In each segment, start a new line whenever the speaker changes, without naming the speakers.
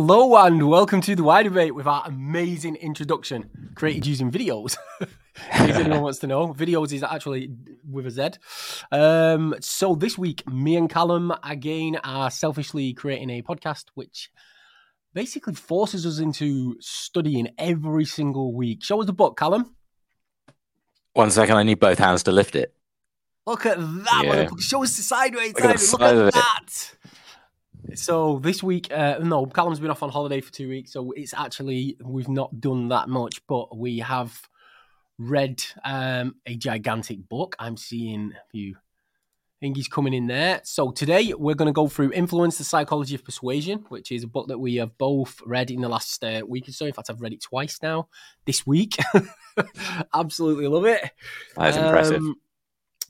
Hello and welcome to the Why Debate with our amazing introduction created using videos. if anyone wants to know, videos is actually with a Z. Um, so this week, me and Callum again are selfishly creating a podcast which basically forces us into studying every single week. Show us the book, Callum.
One second, I need both hands to lift it.
Look at that
Yeah.
one. Show us the sideways.
Look
Look
side of
at that. So this week, uh, no, Callum's been off on holiday for two weeks, so it's actually we've not done that much, but we have read um, a gigantic book. I'm seeing a few thingies coming in there. So today we're going to go through "Influence: The Psychology of Persuasion," which is a book that we have both read in the last uh, week or so. In fact, I've read it twice now this week. Absolutely love it.
That's impressive.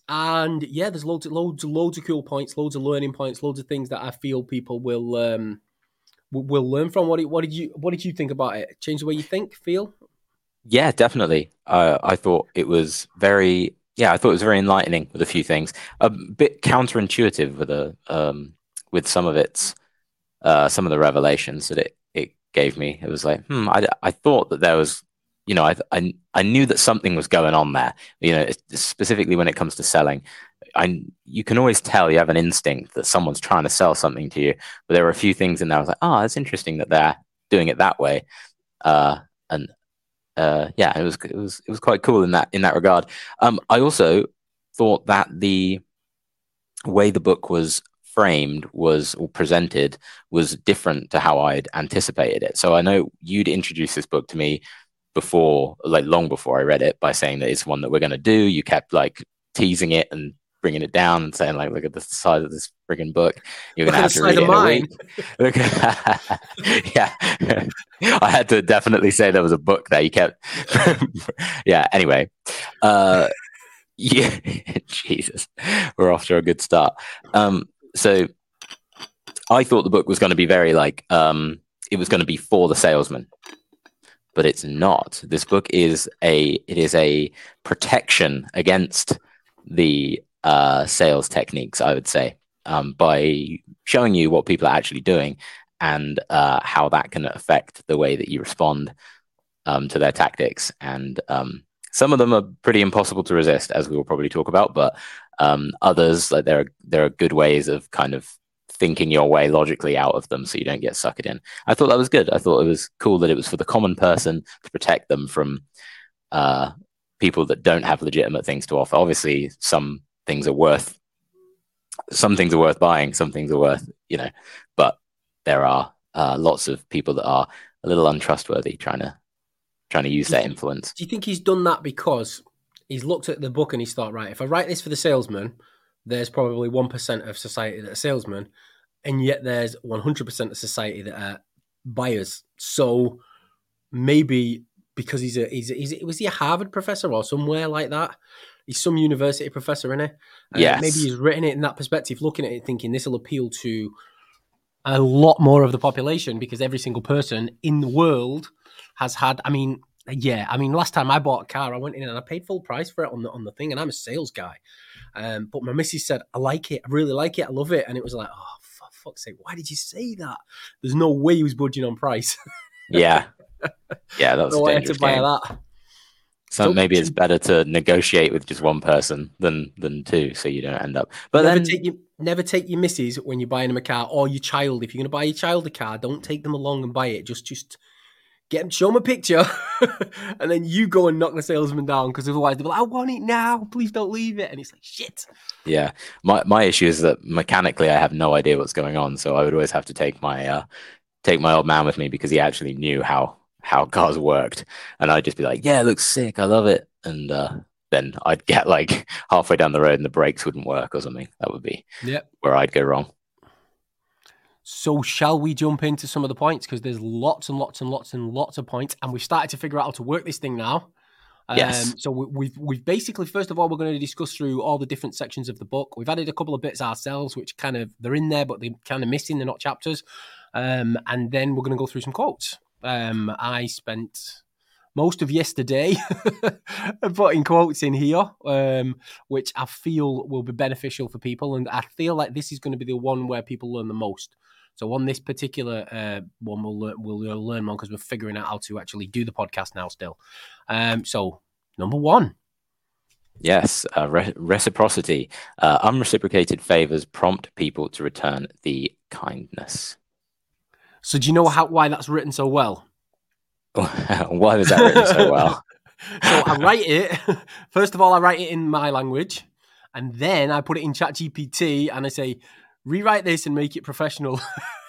And yeah, there's loads, loads, loads of cool points, loads of learning points, loads of things that I feel people will um will learn from. What did, what did you what did you think about it? Change the way you think, feel.
Yeah, definitely. Uh, I thought it was very, yeah, I thought it was very enlightening with a few things. A bit counterintuitive with a, um, with some of its, uh, some of the revelations that it it gave me. It was like, hmm, I, I thought that there was, you know, I, I I knew that something was going on there. You know, specifically when it comes to selling, I you can always tell you have an instinct that someone's trying to sell something to you. But there were a few things in there. I was like, oh, that's interesting that they're doing it that way. Uh, and uh, yeah, it was it was it was quite cool in that in that regard. Um, I also thought that the way the book was framed was or presented was different to how I'd anticipated it. So I know you'd introduced this book to me before, like long before I read it, by saying that it's one that we're going to do. You kept like teasing it and bringing it down and saying like, look at the size of this friggin' book. You're going to have to read it in a week. Look yeah, I had to definitely say there was a book there. You kept, yeah. Anyway, uh, yeah, Jesus, we're off to a good start. Um, so I thought the book was going to be very like, um, it was going to be for the salesman, but it's not. This book is a, it is a protection against the uh, sales techniques. I would say um, by showing you what people are actually doing and uh, how that can affect the way that you respond um, to their tactics. And um, some of them are pretty impossible to resist, as we will probably talk about. But um, others, like there are there are good ways of kind of thinking your way logically out of them, so you don't get suckered in. I thought that was good. I thought it was cool that it was for the common person to protect them from uh, people that don't have legitimate things to offer. Obviously, some things are worth some things are worth buying, some things are worth you know, but there are uh, lots of people that are a little untrustworthy trying to trying to use their influence.
Do you think he's done that because he's looked at the book and he's thought, right, if I write this for the salesman, there's probably one percent of society that are salesmen, and yet there's one hundred percent of society that are buyers. So maybe because he's a he's, a, he's a, was he a Harvard professor or somewhere like that? He's some university professor, isn't he?
Uh, yes.
Maybe he's written it in that perspective, looking at it, thinking this will appeal to a lot more of the population because every single person in the world has had. I mean, yeah, I mean, last time I bought a car, I went in and I paid full price for it on the on the thing, and I'm a sales guy. Um, but my missus said, "I like it, I really like it, I love it," and it was like, "Oh, for fuck's sake, why did you say that?" There's no way he was budging on price.
Yeah, yeah, that's
no way to
dangerous
buy
game.
that.
So
So-
maybe it's better to negotiate with just one person than than two, so you don't end up. But
never
then,
take your never take your missus when you're buying them a car or your child. If you're going to buy your child a car, don't take them along and buy it. Just just get him, show him a picture, and then you go and knock the salesman down because otherwise they'll be like, "I want it now. Please don't leave it." And it's like, "Shit."
yeah, my my issue is that mechanically I have no idea what's going on, so I would always have to take my uh, take my old man with me because he actually knew how how cars worked, and I'd just be like, "Yeah, it looks sick, I love it," and uh, then I'd get like halfway down the road and the brakes wouldn't work or something. That would be
Yep.
where I'd go wrong.
So shall we jump into some of the points because there's lots and lots and lots and lots of points, and we've started to figure out how to work this thing now. Um,
Yes.
So we, we've we've basically first of all we're going to discuss through all the different sections of the book. We've added a couple of bits ourselves, which kind of they're in there, but they're kind of missing. They're not chapters. Um, and then we're going to go through some quotes. Um, I spent most of yesterday putting quotes in here, um, which I feel will be beneficial for people, and I feel like this is going to be the one where people learn the most. So on this particular uh, one, we'll learn, we'll learn more because we're figuring out how to actually do the podcast now. Still, um, so number one.
Yes, uh, re- reciprocity. Uh, unreciprocated favors prompt people to return the kindness.
So, do you know how why that's written so well?
why was that written so well?
so I write it. First of all, I write it in my language, and then I put it in ChatGPT, and I say, rewrite this and make it professional.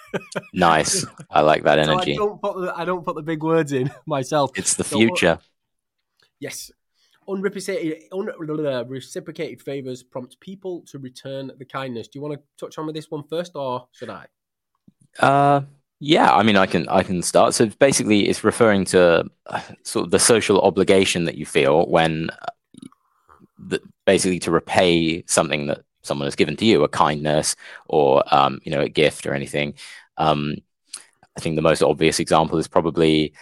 nice. I like that energy.
So I, don't put the, I don't put the big words in myself.
It's the future. So,
yes. Unreciprocated, unreciprocated favors prompt people to return the kindness. Do you want to touch on with this one first, or should I?
Uh, yeah, I mean, I can I can start. So basically, it's referring to uh, sort of the social obligation that you feel when, uh, the, basically, to repay something that someone has given to you, a kindness or um, you know a gift or anything. Um, I think the most obvious example is probably,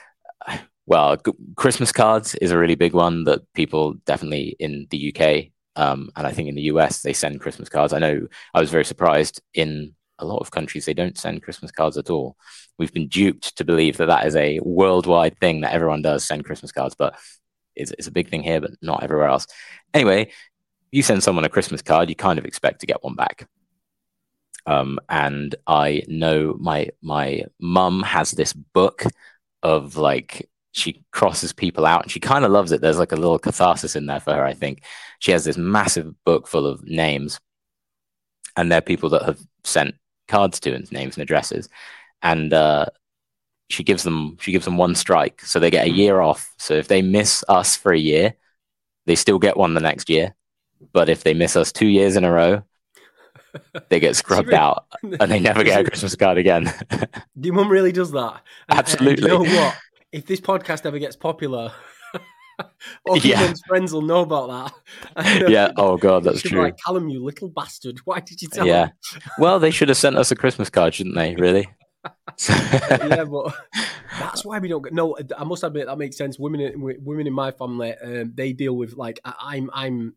well, g- Christmas cards is a really big one that people definitely in the UK um, and I think in the US they send Christmas cards. I know I was very surprised in a lot of countries they don't send Christmas cards at all. We've been duped to believe that that is a worldwide thing that everyone does send Christmas cards, but it's, it's a big thing here, but not everywhere else. Anyway, you send someone a Christmas card, you kind of expect to get one back. Um, and I know my my mum has this book of like she crosses people out and she kind of loves it. There's like a little catharsis in there for her, I think. She has this massive book full of names, and they're people that have sent cards to and names and addresses, and uh, she gives them she gives them one strike, so they get a year off. So if they miss us for a year, they still get one the next year. But if they miss us two years in a row, they get scrubbed out and they never get a Christmas card again.
Your mum really does that.
And, Absolutely.
And you know what? If this podcast ever gets popular, all yeah. friends will know about
that. yeah. Oh god, that's true.
Like, Callum, you little bastard! Why did you tell?
Yeah. well, they should have sent us a Christmas card, shouldn't they? Really?
yeah, but that's why we don't get. No, I must admit that makes sense. Women, women in my family, um, they deal with like I'm, I'm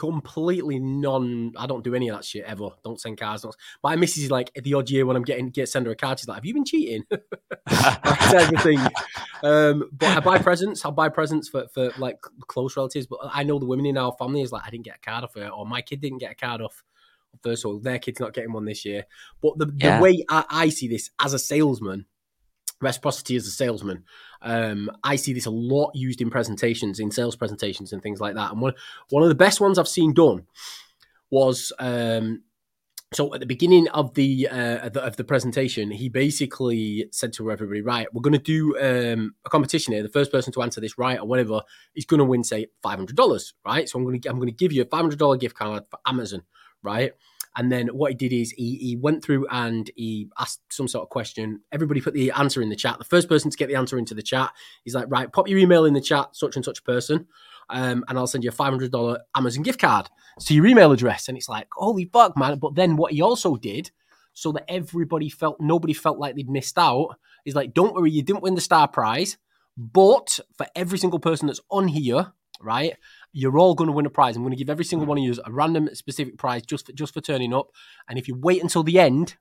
completely non. I don't do any of that shit ever. Don't send cards. Don't, my missus is like the odd year when I'm getting get send her a card. She's like, "Have you been cheating?" That's everything. Um, but I buy presents. I'll buy presents for for like close relatives. But I know the women in our family is like, I didn't get a card off her, or my kid didn't get a card off. First of all, their kid's not getting one this year. But the, yeah. the way I, I see this as a salesman reciprocity as a salesman. Um, I see this a lot used in presentations, in sales presentations, and things like that. And one one of the best ones I've seen done was um, so at the beginning of the, uh, the, of the presentation, he basically said to everybody, "Right, we're going to do um, a competition here. The first person to answer this right or whatever is going to win, say, five hundred dollars. Right? So I'm going to I'm going to give you a five hundred dollar gift card for Amazon. Right?" And then what he did is he, he went through and he asked some sort of question. Everybody put the answer in the chat. The first person to get the answer into the chat, he's like, right, pop your email in the chat, such and such person, um, and I'll send you a $500 Amazon gift card to your email address. And it's like, holy fuck, man. But then what he also did, so that everybody felt, nobody felt like they'd missed out, is like, don't worry, you didn't win the star prize. But for every single person that's on here, right? You're all going to win a prize. I'm going to give every single one of you a random specific prize just for, just for turning up. And if you wait until the end,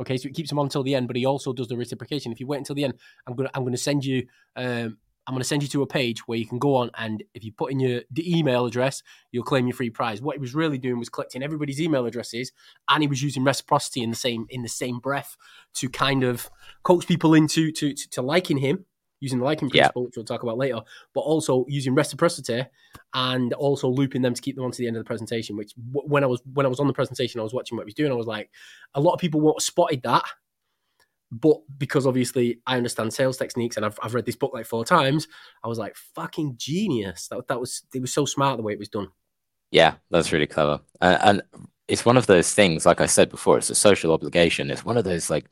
okay, so it keeps them on until the end, but he also does the reciprocation. If you wait until the end, I'm going to, I'm going to send you um, I'm going to send you to a page where you can go on and if you put in your the email address, you'll claim your free prize. What he was really doing was collecting everybody's email addresses, and he was using reciprocity in the same in the same breath to kind of coax people into to to, to liking him using the liking principle, yeah. which we'll talk about later, but also using reciprocity and also looping them to keep them on to the end of the presentation. Which when I was when I was on the presentation, I was watching what he was doing. I was like, a lot of people won't have spotted that, but because obviously I understand sales techniques and I've I've read this book like four times, I was like, fucking genius. That that was it was so smart the way it was done.
Yeah, that's really clever, uh, and it's one of those things. Like I said before, it's a social obligation. It's one of those like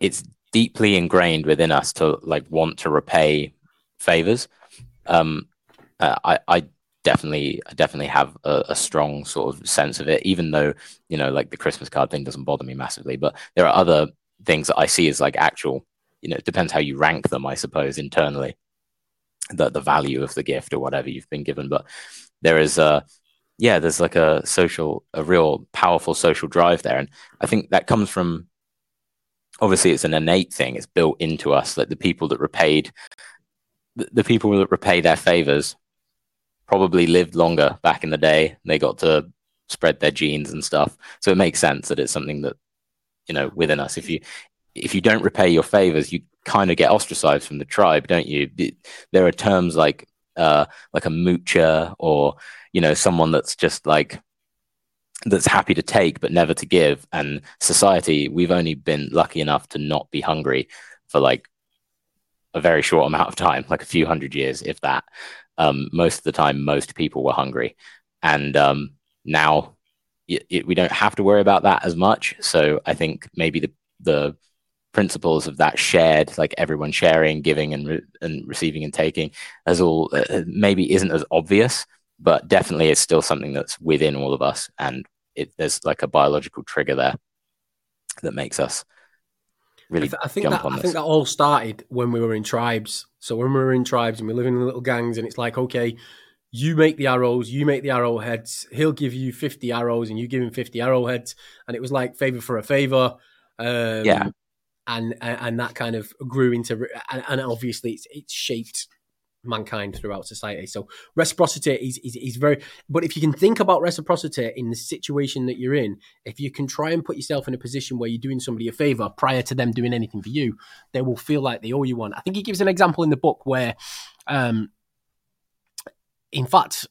it's deeply ingrained within us to like want to repay favors. Um, uh, I, I definitely, I definitely have a, a, strong sort of sense of it, even though, you know, like the Christmas card thing doesn't bother me massively, but there are other things that I see as like actual, you know, it depends how you rank them, I suppose, internally, the, the value of the gift or whatever you've been given. But there is a, yeah, there's like a social, a real powerful social drive there. And I think that comes from obviously it's an innate thing. It's built into us that the people that repaid, the, people that repay their favors, probably lived longer back in the day. They got to spread their genes and stuff. So it makes sense that it's something that you know within us. If you if you don't repay your favors, you kind of get ostracized from the tribe, don't you? There are terms like uh, like a moocher or you know someone that's just like that's happy to take but never to give. And society we've only been lucky enough to not be hungry for like a very short amount of time like a few hundred years if that. Um, most of the time most people were hungry. And um, now it, it, we don't have to worry about that as much. So i think maybe the the principles of that shared like everyone sharing giving and re- and receiving and taking as all uh, maybe isn't as obvious but definitely it's still something that's within all of us. And it, there's like a biological trigger there that makes us really I, th- I
think
that, I
think that all started when we were in tribes. So when we were in tribes and we live in little gangs, and it's like, okay, you make the arrows, you make the arrowheads. He'll give you fifty arrows, and you give him fifty arrowheads, and it was like favor for a favor.
Um, yeah,
and and that kind of grew into, and, and obviously it's it's shaped mankind throughout society. So reciprocity is, is, is very, but if you can think about reciprocity in the situation that you're in, if you can try and put yourself in a position where you're doing somebody a favor prior to them doing anything for you, they will feel like they owe you one. I think he gives an example in the book where, um, in fact,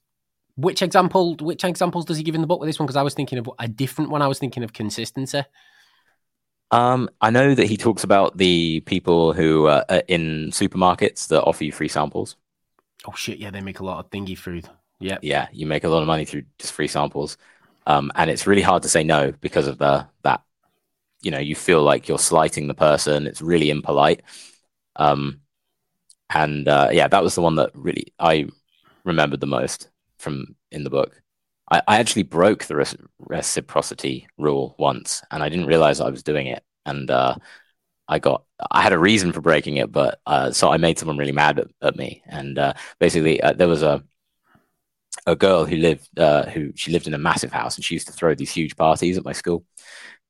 which example, which examples does he give in the book with this one? Because I was thinking of a different one. I was thinking of consistency.
Um, I know that he talks about the people who uh, are in supermarkets that offer you free samples.
Oh shit! Yeah, they make a lot of thingy food. Yeah,
yeah, you make a lot of money through just free samples, um, and it's really hard to say no because of the that. You know, you feel like you're slighting the person. It's really impolite. Um, and uh, yeah, that was the one that really I remembered the most from in the book. I, I actually broke the reciprocity rule once, and I didn't realize I was doing it. And uh, I got I had a reason for breaking it, but uh, so I made someone really mad at, at me. And uh, basically, uh, there was a a girl who lived uh, who she lived in a massive house, and she used to throw these huge parties at my school,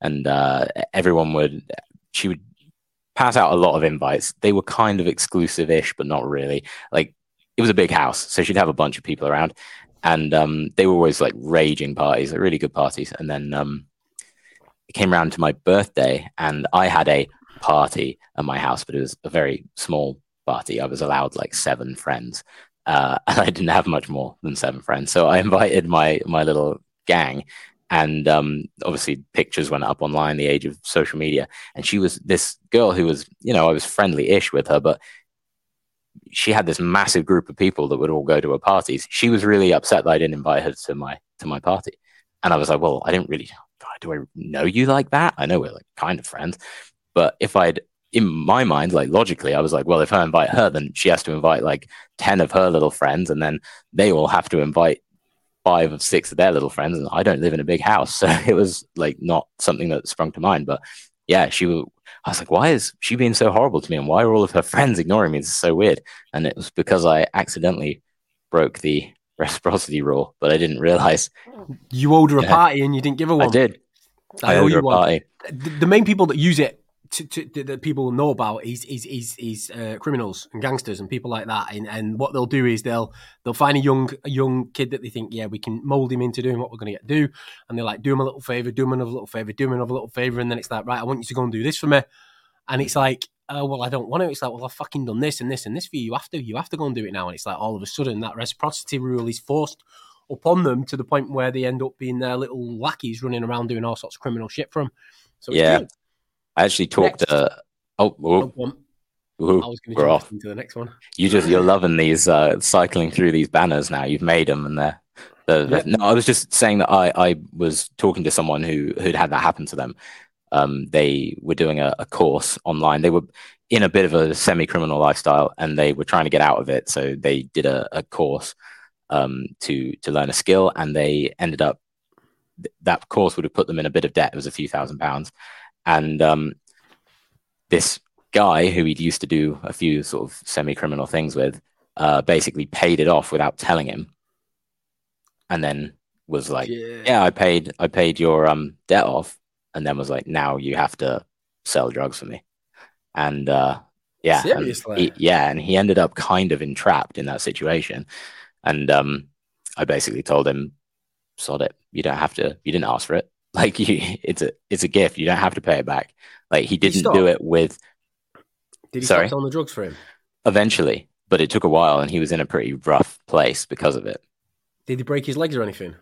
and uh, everyone would she would pass out a lot of invites. They were kind of exclusive-ish, but not really. Like it was a big house, so she'd have a bunch of people around, and um, they were always like raging parties, like really good parties. And then um, it came around to my birthday, and I had a party at my house, but it was a very small party. I was allowed like seven friends, uh, and I didn't have much more than seven friends. So I invited my my little gang, and um, obviously pictures went up online. The age of social media, and she was this girl who was, you know, I was friendly-ish with her, but she had this massive group of people that would all go to her parties. She was really upset that I didn't invite her to my to my party, and I was like, "Well, I didn't really. Do I know you like that? I know we're like kind of friends, but if I'd in my mind, like logically, I was like, well, if I invite her, then she has to invite like ten of her little friends, and then they all have to invite five of six of their little friends. And I don't live in a big house, so it was like not something that sprung to mind. But yeah, she was, I was like, why is she being so horrible to me? And why are all of her friends ignoring me? This is so weird. And it was because I accidentally broke the reciprocity rule, but I didn't realize.
You owed her a party and you didn't give her one.
I did. I, I owe you a one. party.
The main people that use it to, to, that people know about is is is, is uh, criminals and gangsters and people like that. And, and what they'll do is they'll they'll find a young a young kid that they think yeah we can mold him into doing what we're going to get do, and they're like do him a little favor, do him another little favor, do him another little favor, and then it's like right I want you to go and do this for me, and it's like oh well I don't want to. It's like well I've fucking done this and this and this for you. You have to you have to go and do it now, and it's like all of a sudden that reciprocity rule is forced upon them to the point where they end up being their little lackeys running around doing all sorts of criminal shit for them.
So yeah. I actually talked. Uh, oh, oh,
oh Ooh, I was going to jump off. into the next one.
You just you're loving these uh, cycling through these banners now. You've made them, and they're, they're no. I was just saying that I I was talking to someone who who'd had that happen to them. Um, they were doing a, a course online. They were in a bit of a semi-criminal lifestyle, and they were trying to get out of it. So they did a, a course um, to to learn a skill, and they ended up that course would have put them in a bit of debt. It was a few thousand pounds, and um, this guy who he'd used to do a few sort of semi-criminal things with uh, basically paid it off without telling him and then was like yeah. yeah. i paid i paid your um debt off and then was like now you have to sell drugs for me. And uh, yeah, and he- yeah, and he ended up kind of entrapped in that situation. And um, I basically told him, "Sod it. You don't have to. You didn't ask for it. Like you, it's a it's a gift. You don't have to pay it back." Like he
Did he
didn't do it with
Did he
Sorry?
stop selling the drugs for him?
eventually, but it took a while, and he was in a pretty rough place because of it.
Did he break his legs or anything?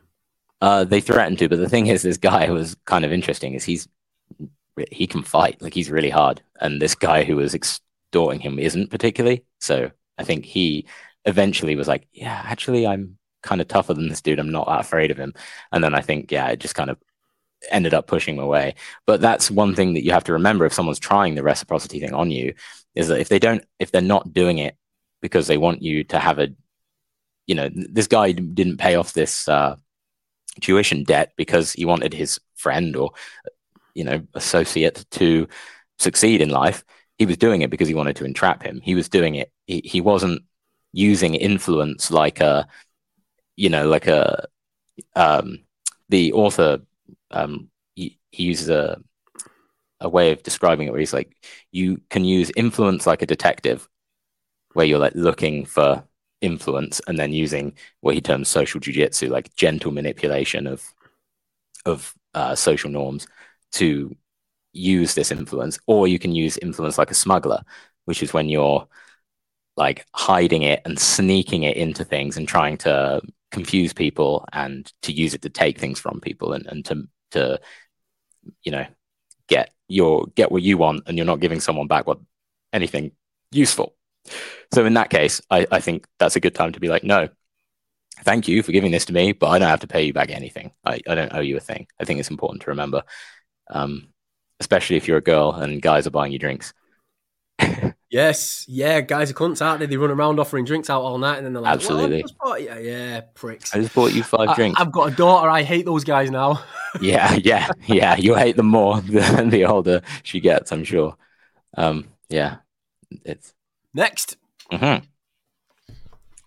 Uh, they threatened to, but the thing is, this guy was kind of interesting. Is he's he can fight, like he's really hard, and this guy who was extorting him isn't particularly. So I think he eventually was like, "Yeah, actually, I'm kind of tougher than this dude. I'm not that afraid of him." And then I think, yeah, it just kind of ended up pushing away. But that's one thing that you have to remember if someone's trying the reciprocity thing on you is that if they don't, if they're not doing it because they want you to have a, you know, this guy didn't pay off this uh, tuition debt because he wanted his friend or, you know, associate to succeed in life. He was doing it because he wanted to entrap him. He was doing it. He, he wasn't using influence like a, you know, like a, um, the author, um, he, he uses a, a way of describing it where he's like, you can use influence like a detective, where you're like looking for influence and then using what he terms social jujitsu, like gentle manipulation of of uh, social norms to use this influence, or you can use influence like a smuggler, which is when you're like hiding it and sneaking it into things and trying to confuse people and to use it to take things from people and, and to to you know get your get what you want and you're not giving someone back what anything useful. So in that case I, I think that's a good time to be like no thank you for giving this to me but i don't have to pay you back anything. I, I don't owe you a thing. I think it's important to remember um, especially if you're a girl and guys are buying you drinks
Yes, yeah, guys are cunts, aren't they? They run around offering drinks out all night, and then they're like,
Absolutely.
"Well, I just bought you-" yeah, pricks.
i just bought you five
I,
drinks
have got a daughter. I hate those guys now.
yeah yeah yeah you'll hate them more than the older she gets i'm sure um yeah it's
Next,
mhm.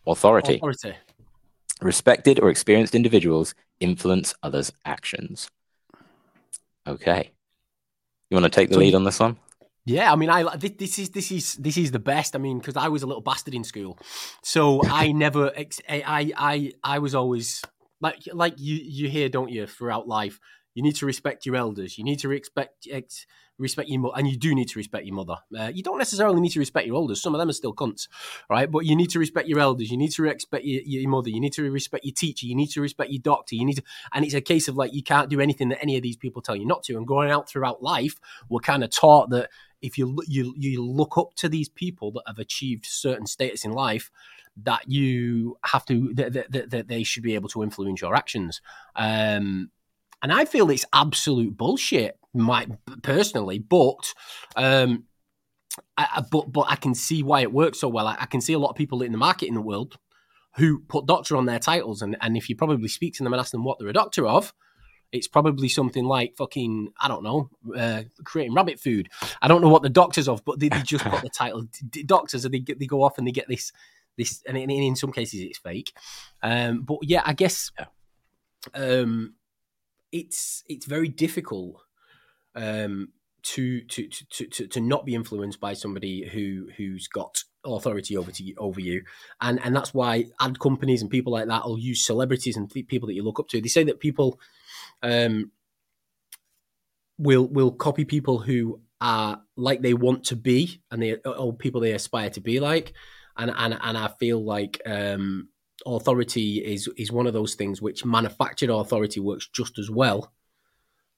authority
authority.
respected or experienced individuals influence others actions okay you want to take the lead on this one
Yeah, I mean, I this, this is this is this is the best. I mean, because I was a little bastard in school, so I never. Ex- I I I was always like like you you hear, don't you? Throughout life, you need to respect your elders. You need to respect ex- respect your mother, and you do need to respect your mother. Uh, you don't necessarily need to respect your elders. Some of them are still cunts, right? But you need to respect your elders. You need to respect your, your mother. You need to respect your teacher. You need to respect your doctor. You need to, and it's a case of like you can't do anything that any of these people tell you not to. And going out throughout life, we're kind of taught that if you you you look up to these people that have achieved certain status in life, that you have to that, that, that, they should be able to influence your actions. Um, and I feel it's absolute bullshit, my personally, but um, I, I- but but I can see why it works so well. I, I can see a lot of people in the market in the world who put doctor on their titles, and and if you probably speak to them and ask them what they're a doctor of, it's probably something like fucking I don't know, uh, creating rabbit food. I don't know what the doctors of, but they, they just put the title doctors, and they get, they go off and they get this this, and in, in some cases it's fake. Um, but yeah, I guess um, it's it's very difficult um, to, to, to to to not be influenced by somebody who who's got authority over to you, over you, and and that's why ad companies and people like that will use celebrities and people that you look up to. They say that people um, will will copy people who are like they want to be, and they or people they aspire to be like, and and and I feel like um, authority is is one of those things which manufactured authority works just as well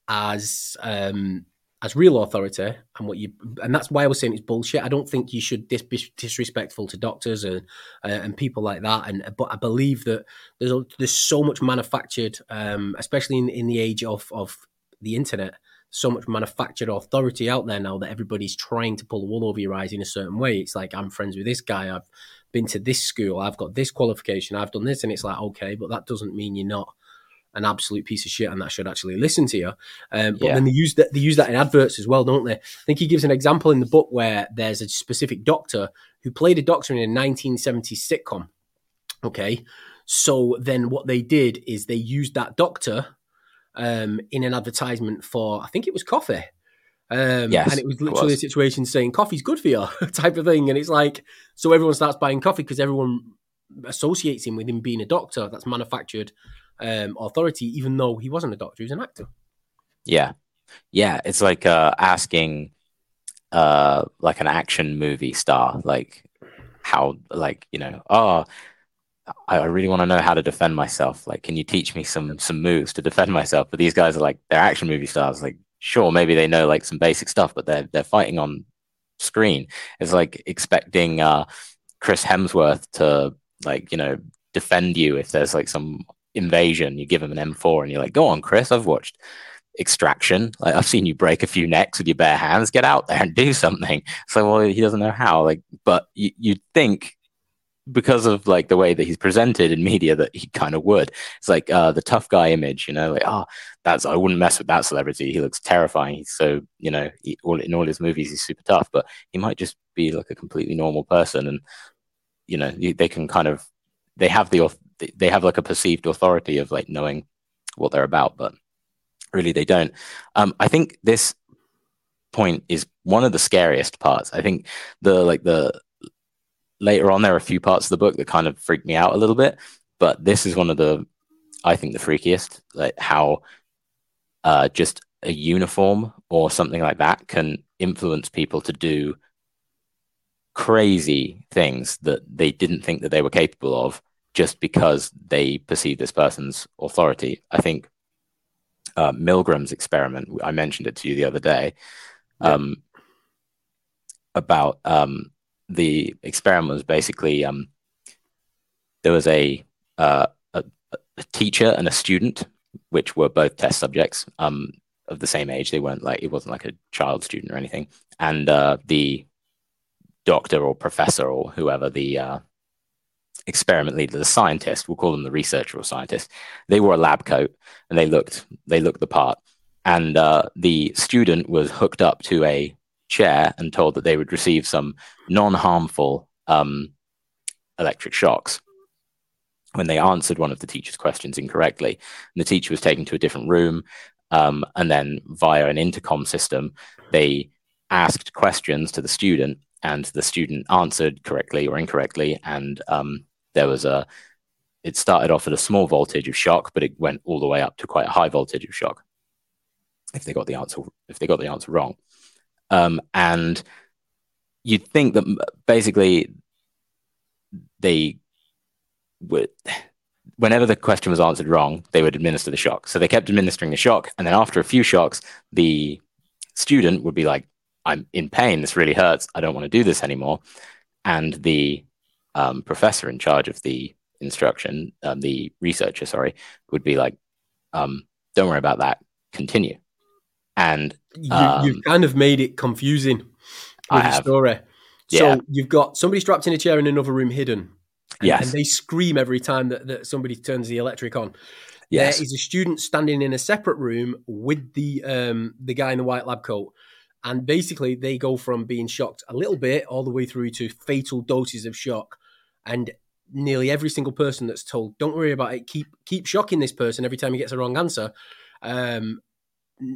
as um, as real authority, and what you and that's why I was saying it's bullshit. I don't think you should dis- be disrespectful to doctors and uh, and people like that. And but I believe that there's a, there's so much manufactured, um, especially in, in the age of of the internet, so much manufactured authority out there now that everybody's trying to pull the wool over your eyes in a certain way. It's like I'm friends with this guy. I've been to this school. I've got this qualification. I've done this, and it's like okay, but that doesn't mean you're not an absolute piece of shit and that should actually listen to you. Um, but
Yeah.
then they use that they use that in adverts as well, don't they? I think he gives an example in the book where there's a specific doctor who played a doctor in a 1970s sitcom. Okay, so then what they did is they used that doctor um, in an advertisement for I think it was coffee. Um,
Yes,
and it was
it
literally
was.
a situation saying coffee's good for you type of thing. And it's like, so everyone starts buying coffee because everyone associates him with him being a doctor that's manufactured um, authority, even though he wasn't a doctor, he was an actor.
Yeah. Yeah. It's like uh, asking uh, like an action movie star, like how, like, you know, oh, I I really want to know how to defend myself. Like, can you teach me some some moves to defend myself? But these guys are like they're action movie stars. Like, sure, maybe they know like some basic stuff, but they're they're fighting on screen. It's like expecting uh, Chris Hemsworth to like you know defend you if there's like some invasion. You give him an M4 and you're like, go on, Chris. I've watched Extraction. Like I've seen you break a few necks with your bare hands. Get out there and do something. So well, he doesn't know how. Like, but you, you'd think because of like the way that he's presented in media that he kind of would. It's like uh, the tough guy image, you know, like oh, that's I wouldn't mess with that celebrity. He looks terrifying. He's so you know, he, all in all his movies he's super tough, but he might just be like a completely normal person, and you know, they can kind of they have the they have like a perceived authority of like knowing what they're about, but really they don't. Um, I think this point is one of the scariest parts. I think the like the later on there are a few parts of the book that kind of freaked me out a little bit, but this is one of the I think the freakiest, like how uh, just a uniform or something like that can influence people to do crazy things that they didn't think that they were capable of just because they perceive this person's authority. I think uh, Milgram's experiment, I mentioned it to you the other day, um, about um, the experiment was basically um, there was a, uh, a, a teacher and a student, which were both test subjects um, of the same age. They weren't like it wasn't like a child student or anything, and uh, the doctor or professor or whoever the uh, experiment leader, the scientist, we'll call them the researcher or scientist, they wore a lab coat and they looked they looked the part. And uh, the student was hooked up to a chair and told that they would receive some non-harmful um, electric shocks when they answered one of the teacher's questions incorrectly. And the teacher was taken to a different room, um, and then via an intercom system, they asked questions to the student, and the student answered correctly or incorrectly, and um, there was a. It started off at a small voltage of shock, but it went all the way up to quite a high voltage of shock. If they got the answer, if they got the answer wrong, um, and you'd think that basically they would whenever the question was answered wrong, they would administer the shock. So they kept administering the shock. And then after a few shocks, the student would be like, I'm in pain. This really hurts. I don't want to do this anymore. And the um, professor in charge of the instruction, um, the researcher, sorry, would be like, um, don't worry about that. Continue. And
You,
Um,
you've kind of made it confusing with
I
the
have.
story.
Yeah.
So you've got somebody strapped in a chair in another room hidden. And,
Yes.
and they scream every time that, that somebody turns the electric on.
yes.
There is a student standing in a separate room with the um, the guy in the white lab coat, and basically they go from being shocked a little bit all the way through to fatal doses of shock, and nearly every single person that's told, "Don't worry about it. Keep keep shocking this person every time he gets a wrong answer." Um,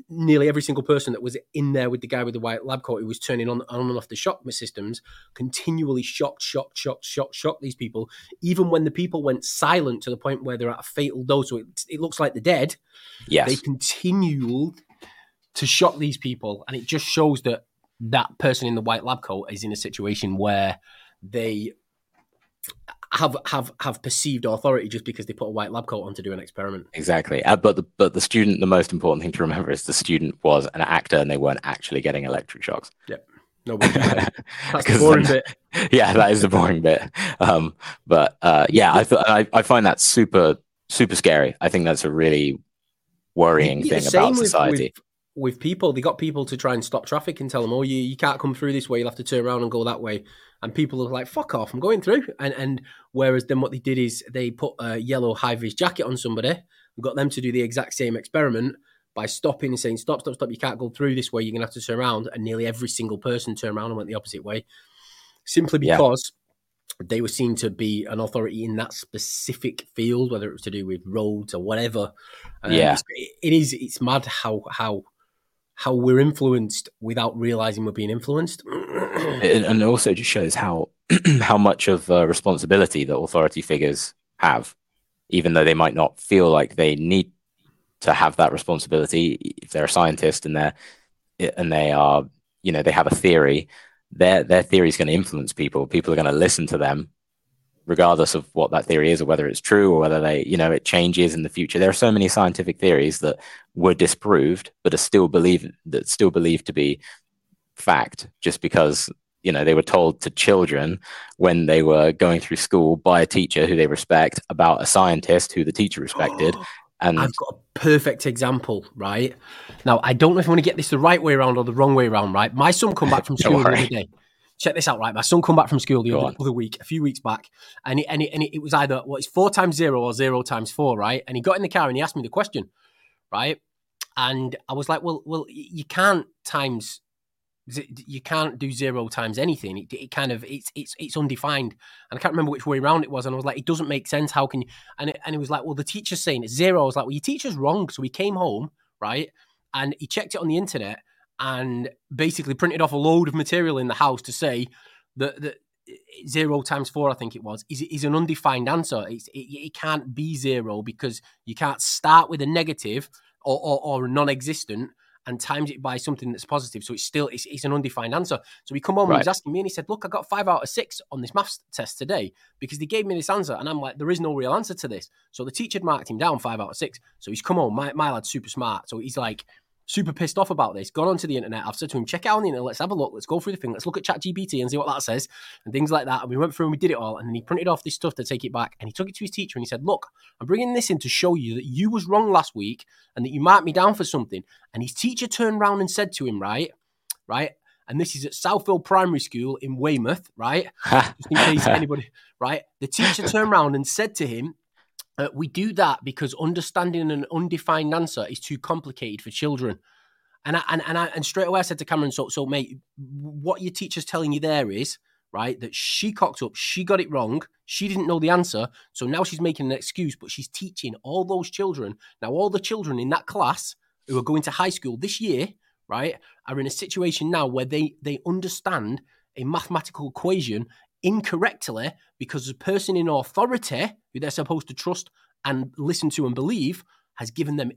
nearly every single person that was in there with the guy with the white lab coat who was turning on, on and off the shock systems continually shocked, shocked, shocked, shocked, shocked these people. Even when the people went silent to the point where they're at a fatal dose, so it, it looks like they're dead,
yes.
they continued to shock these people. And it just shows that that person in the white lab coat is in a situation where they have have have perceived authority just because they put a white lab coat on to do an experiment.
Exactly. Uh, but the but the student, the most important thing to remember is the student was an actor and they weren't actually getting electric shocks.
Nobody That's the boring
then-
bit.
yeah, that is the boring bit. Um, but uh, yeah, I, th- I I find that super super scary. I think that's a really worrying thing about
with-
society.
With, with people, they got people to try and stop traffic and tell them, "Oh, you, you can't come through this way. You'll have to turn around and go that way." And people are like, "Fuck off! I'm going through." And and whereas then what they did is they put a yellow high vis jacket on somebody and got them to do the exact same experiment by stopping and saying, "Stop, stop, stop! You can't go through this way. You're gonna have to turn around." And nearly every single person turned around and went the opposite way, simply
Yeah.
because. They were seen to be an authority in that specific field, whether it was to do with roads or whatever. Um,
Yeah.
it is. It's mad how how how we're influenced without realizing we're being influenced.
and and it also just shows how how much of responsibility that authority figures have, even though they might not feel like they need to have that responsibility. If they're a scientist and they're and they are, you know, they have a theory, their their theory is going to influence people. People are going to listen to them, regardless of what that theory is or whether it's true or whether they, you know, it changes in the future. There are so many scientific theories that were disproved, but are still believed that still believed to be fact, just because you know they were told to children when they were going through school by a teacher who they respect about a scientist who the teacher respected and
I've got a perfect example, right? Now, I don't know if I want to get this the right way around or the wrong way around, right? My son come back from school the other day. Check this out, right? My son come back from school the other, other, week, a few weeks back, and, he, and, he, and it was either, well, it's four times zero or zero times four, right? And he got in the car and he asked me the question, right? And I was like, well, well, you can't times you can't do zero times anything. It, it, kind of it's it's it's undefined, and I can't remember which way around it was. And I was like, it doesn't make sense. How can you? And it, and it was like, well, the teacher's saying it's zero. I was like, well, your teacher's wrong. So he came home, right, and he checked it on the internet and basically printed off a load of material in the house to say that that zero times four, I think it was, is is an undefined answer. It's, it, it can't be zero because you can't start with a negative or, or, or non-existent and times it by something that's positive. So it's still it's, it's an undefined answer. So he come home right. and he was asking me and he said, Look, I got five out of six on this maths test today because they gave me this answer. And I'm like, there is no real answer to this. So the teacher had marked him down five out of six. So he's come home. My, my lad's super smart. So he's like, super pissed off about this, gone onto the internet. I've said to him, check out on the internet, let's have a look, let's go through the thing, let's look at ChatGPT and see what that says, and things like that. And we went through and we did it all. And then he printed off this stuff to take it back. And he took it to his teacher and he said, Look, I'm bringing this in to show you that you was wrong last week and that you marked me down for something. And his teacher turned around and said to him, Right, right, and this is at Southfield Primary School in Weymouth, right? Just in case anybody, right? The teacher turned around and said to him, uh, we do that because understanding an undefined answer is too complicated for children. And I, and and I, and straight away I said to Cameron, so so mate, what your teacher's telling you there is right that she cocked up, she got it wrong, she didn't know the answer, so now she's making an excuse, but she's teaching all those children. Now all the children in that class who are going to high school this year, right, are in a situation now where they they understand a mathematical equation incorrectly because the person in authority who they're supposed to trust and listen to and believe has given them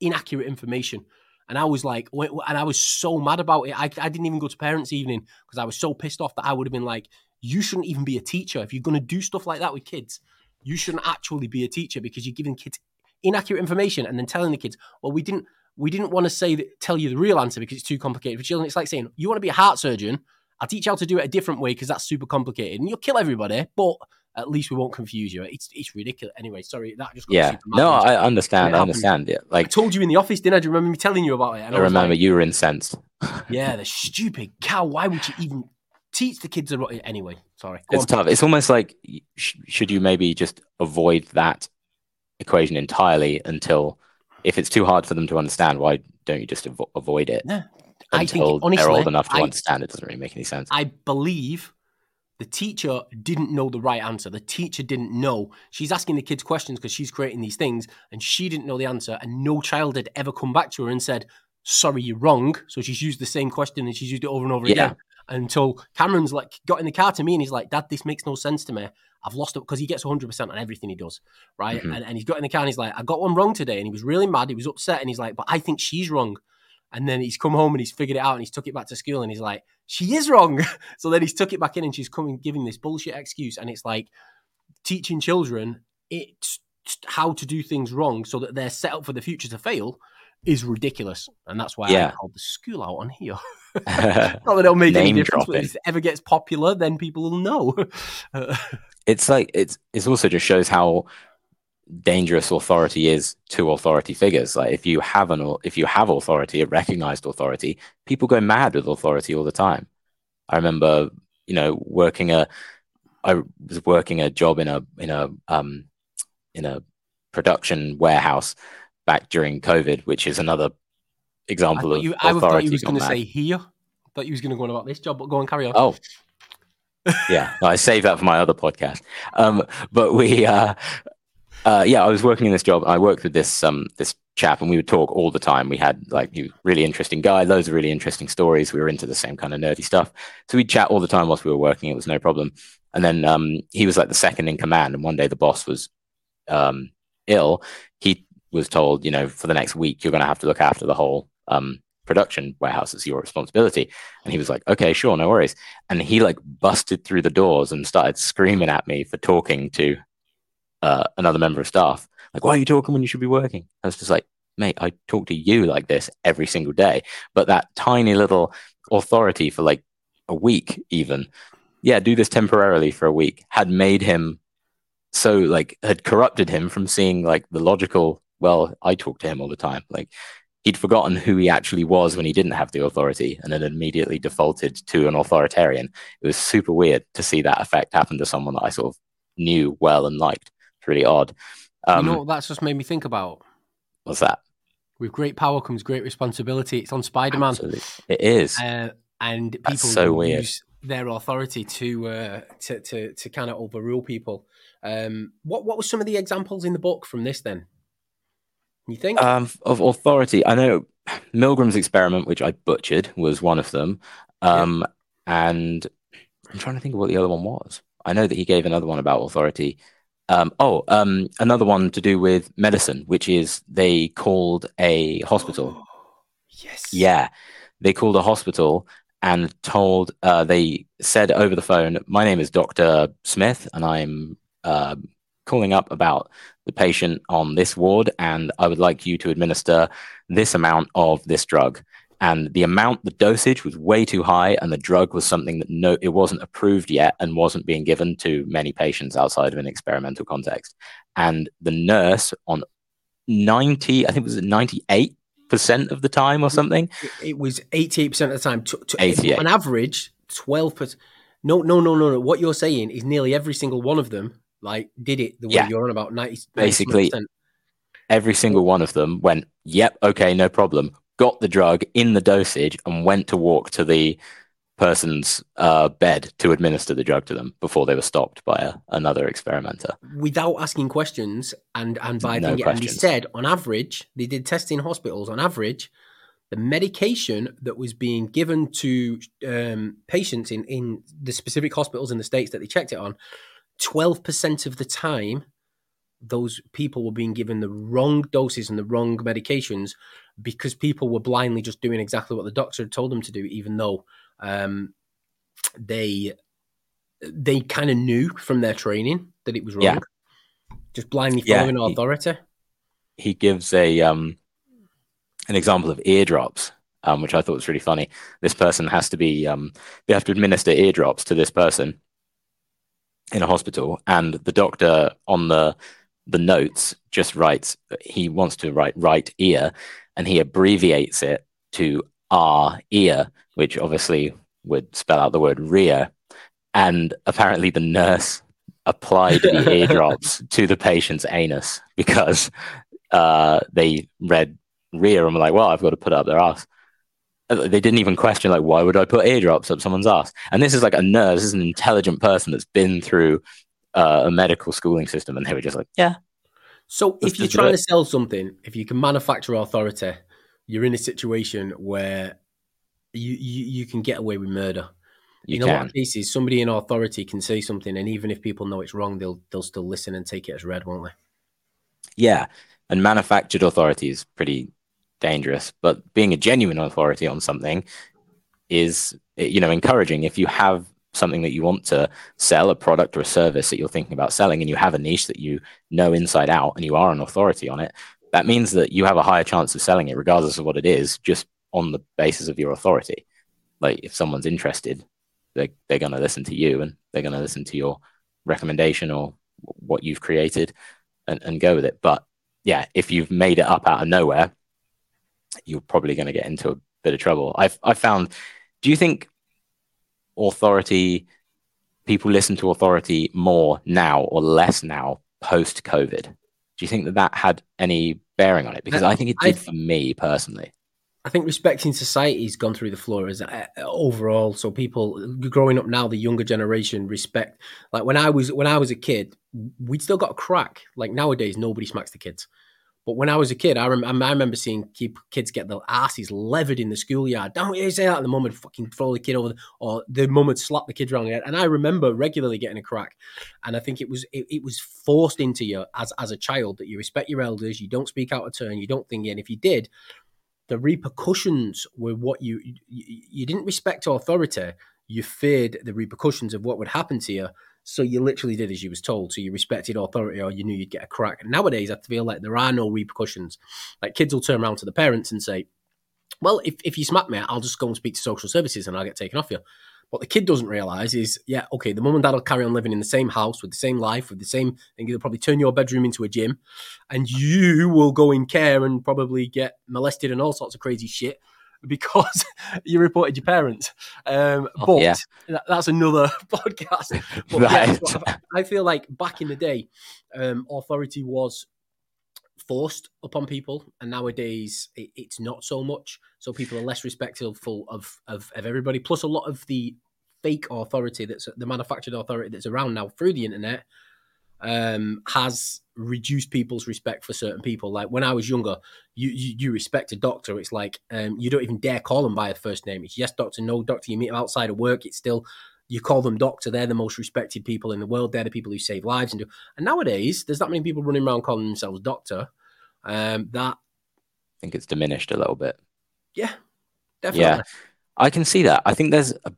inaccurate information. And I was like, and I was so mad about it. I, I didn't even go to parents' evening because I was so pissed off that I would have been like, you shouldn't even be a teacher. If you're going to do stuff like that with kids, you shouldn't actually be a teacher because you're giving kids inaccurate information and then telling the kids, well, we didn't we didn't want to say that, tell you the real answer because it's too complicated for children. It's like saying, you want to be a heart surgeon, I'll teach you how to do it a different way because that's super complicated and you'll kill everybody, but at least we won't confuse you. It's it's ridiculous. Anyway, sorry, that just
yeah. No, I understand. I understand. Yeah, like
I told you in the office, didn't I? Do you remember me telling you about it?
And I, I remember like, you were incensed.
yeah, the stupid cow. Why would you even teach the kids about it anyway? Sorry,
Go it's on. tough. It's almost like should you maybe just avoid that equation entirely until if it's too hard for them to understand, why don't you just avo- avoid it?
Yeah.
Until
I think, honestly,
they're old enough to
I,
understand it doesn't really make any sense.
I believe the teacher didn't know the right answer. The teacher didn't know. She's asking the kids questions because she's creating these things and she didn't know the answer. And no child had ever come back to her and said, Sorry, you're wrong. So she's used the same question and she's used it over and over yeah. again until Cameron's like got in the car to me and he's like, Dad, this makes no sense to me. I've lost it because he gets 100% on everything he does. Right. Mm-hmm. And, and he's got in the car and he's like, I got one wrong today. And he was really mad. He was upset. And he's like, But I think she's wrong. And then he's come home and he's figured it out and he's took it back to school and he's like, she is wrong. so then he's took it back in and she's coming giving this bullshit excuse. And it's like teaching children it's how to do things wrong so that they're set up for the future to fail is ridiculous. And that's why yeah. I called the school out on here. Not that it'll make any difference, but if it ever gets popular, then people will know.
it's like it's it's also just shows how dangerous authority is to authority figures. Like if you have an if you have authority, a recognized authority, people go mad with authority all the time. I remember, you know, working a I was working a job in a in a um in a production warehouse back during COVID, which is another example of
you,
I
thought you was going to say here. I thought you was going to go on about this job, but go and carry on.
Oh, yeah, I saved that for my other podcast. Um, but we, uh, uh, yeah, I was working in this job. I worked with this um, this chap, and we would talk all the time. We had like he really interesting guy, loads of really interesting stories. We were into the same kind of nerdy stuff, so we'd chat all the time whilst we were working. It was no problem. And then um, he was like the second in command, and one day the boss was um, ill. He was told, you know, for the next week, you're going to have to look after the whole um, production warehouse. It's your responsibility. And he was like, okay, sure, no worries. And he like busted through the doors and started screaming at me for talking to uh, another member of staff. Like, why are you talking when you should be working? I was just like, mate, I talk to you like this every single day. But that tiny little authority for like a week, even, yeah, do this temporarily for a week, had made him so like had corrupted him from seeing like the logical well i talk to him all the time like he'd forgotten who he actually was when he didn't have the authority and then immediately defaulted to an authoritarian it was super weird to see that effect happen to someone that i sort of knew well and liked it's really odd
um, you know what that's just made me think about
what's that
with great power comes great responsibility it's on spider-man
it is
uh, and people that's so weird. use their authority to uh, to to, to kind of overrule people um, what what were some of the examples in the book from this then? You think
um, of authority? I know Milgram's experiment, which I butchered, was one of them, um, yeah. and I'm trying to think of what the other one was. I know that he gave another one about authority. Um, oh, um, another one to do with medicine, which is they called a hospital. Oh,
yes.
Yeah, they called a hospital and told uh, they said over the phone, "My name is Doctor Smith, and I'm uh, calling up about the patient on this ward, and I would like you to administer this amount of this drug. And the amount, the dosage was way too high, and the drug was something that no, it wasn't approved yet and wasn't being given to many patients outside of an experimental context. And the nurse on 90, I think it was 98 percent of the time or something.
It was 88 percent of the time. To, to, on average, 12 percent. No, no, no, no, no. What you're saying is nearly every single one of them like did it the way yeah. you're on about 90
basically every single one of them went yep okay no problem got the drug in the dosage and went to walk to the person's uh, bed to administer the drug to them before they were stopped by a, another experimenter.
Without asking questions and and by no and he said on average they did testing in hospitals on average the medication that was being given to um, patients in, in the specific hospitals in the states that they checked it on 12% of the time, those people were being given the wrong doses and the wrong medications because people were blindly just doing exactly what the doctor had told them to do, even though um, they they kind of knew from their training that it was wrong. Yeah. Just blindly following yeah, he, authority.
He gives a um, an example of eardrops, um, which I thought was really funny. This person has to be um, they have to administer eardrops to this person in a hospital, and the doctor on the the notes just writes he wants to write right ear, and he abbreviates it to R ear, which obviously would spell out the word rear. And apparently, the nurse applied the eardrops to the patient's anus because uh, they read rear and were like, "Well, I've got to put up their ass." Uh, they didn't even question like why would I put eardrops up someone's ass? And this is like a nurse, this is an intelligent person that's been through uh, a medical schooling system, and they were just like, yeah.
So if you're trying to sell something, if you can manufacture authority, you're in a situation where you you, you can get away with murder. You in can. a lot of cases, somebody in authority can say something, and even if people know it's wrong, they'll they'll still listen and take it as read, won't they?
Yeah, and manufactured authority is pretty dangerous. But being a genuine authority on something is, you know, encouraging. If you have something that you want to sell, a product or a service that you're thinking about selling, and you have a niche that you know inside out, and you are an authority on it, that means that you have a higher chance of selling it, regardless of what it is, just on the basis of your authority. Like if someone's interested, they they're going to listen to you, and they're going to listen to your recommendation or what you've created, and, and go with it. But yeah, if you've made it up out of nowhere, you're probably going to get into a bit of trouble. I've I found. Do you think authority people listen to authority more now or less now post COVID? Do you think that that had any bearing on it? Because I, I think it did I, for me personally.
I think respecting society's gone through the floor as uh, overall. So people growing up now, the younger generation respect. Like when I was when I was a kid, we'd still got a crack. Like nowadays, nobody smacks the kids. But when I was a kid, I, rem- I remember seeing kids get their asses levered in the schoolyard. Don't you say that? And the mum would fucking throw the kid over, the, or the mum would slap the kid around the head. And I remember regularly getting a crack. And I think it was it, it, was forced into you as as a child that you respect your elders, you don't speak out of turn, you don't think. And if you did, the repercussions were what you you, you didn't respect authority. You feared the repercussions of what would happen to you so you literally did as you was told. So you respected authority or you knew you'd get a crack. Nowadays, I feel like there are no repercussions. Like kids will turn around to the parents and say, well, if, if you smack me, I'll just go and speak to social services and I'll get taken off you. What the kid doesn't realize is, yeah, okay, the mum and dad will carry on living in the same house with the same life, with the same thing. They'll probably turn your bedroom into a gym and you will go in care and probably get molested and all sorts of crazy shit because you reported your parents. Um, oh, but yeah. that, that's another podcast. But right. Yeah, I feel like back in the day, um, authority was forced upon people, and nowadays it, it's not so much. So people are less respectful of, of of everybody. Plus, a lot of the fake authority that's the manufactured authority that's around now through the internet um, has reduced people's respect for certain people. Like when I was younger, you you, you respect a doctor. It's like um, you don't even dare call them by a first name. It's yes, doctor, no doctor. You meet them outside of work. It's still you call them doctor. They're the most respected people in the world. They're the people who save lives and do. And nowadays, there's that many people running around calling themselves doctor. Um, that
I think it's diminished a little bit.
Yeah, definitely. Yeah,
I can see that. I think there's. A,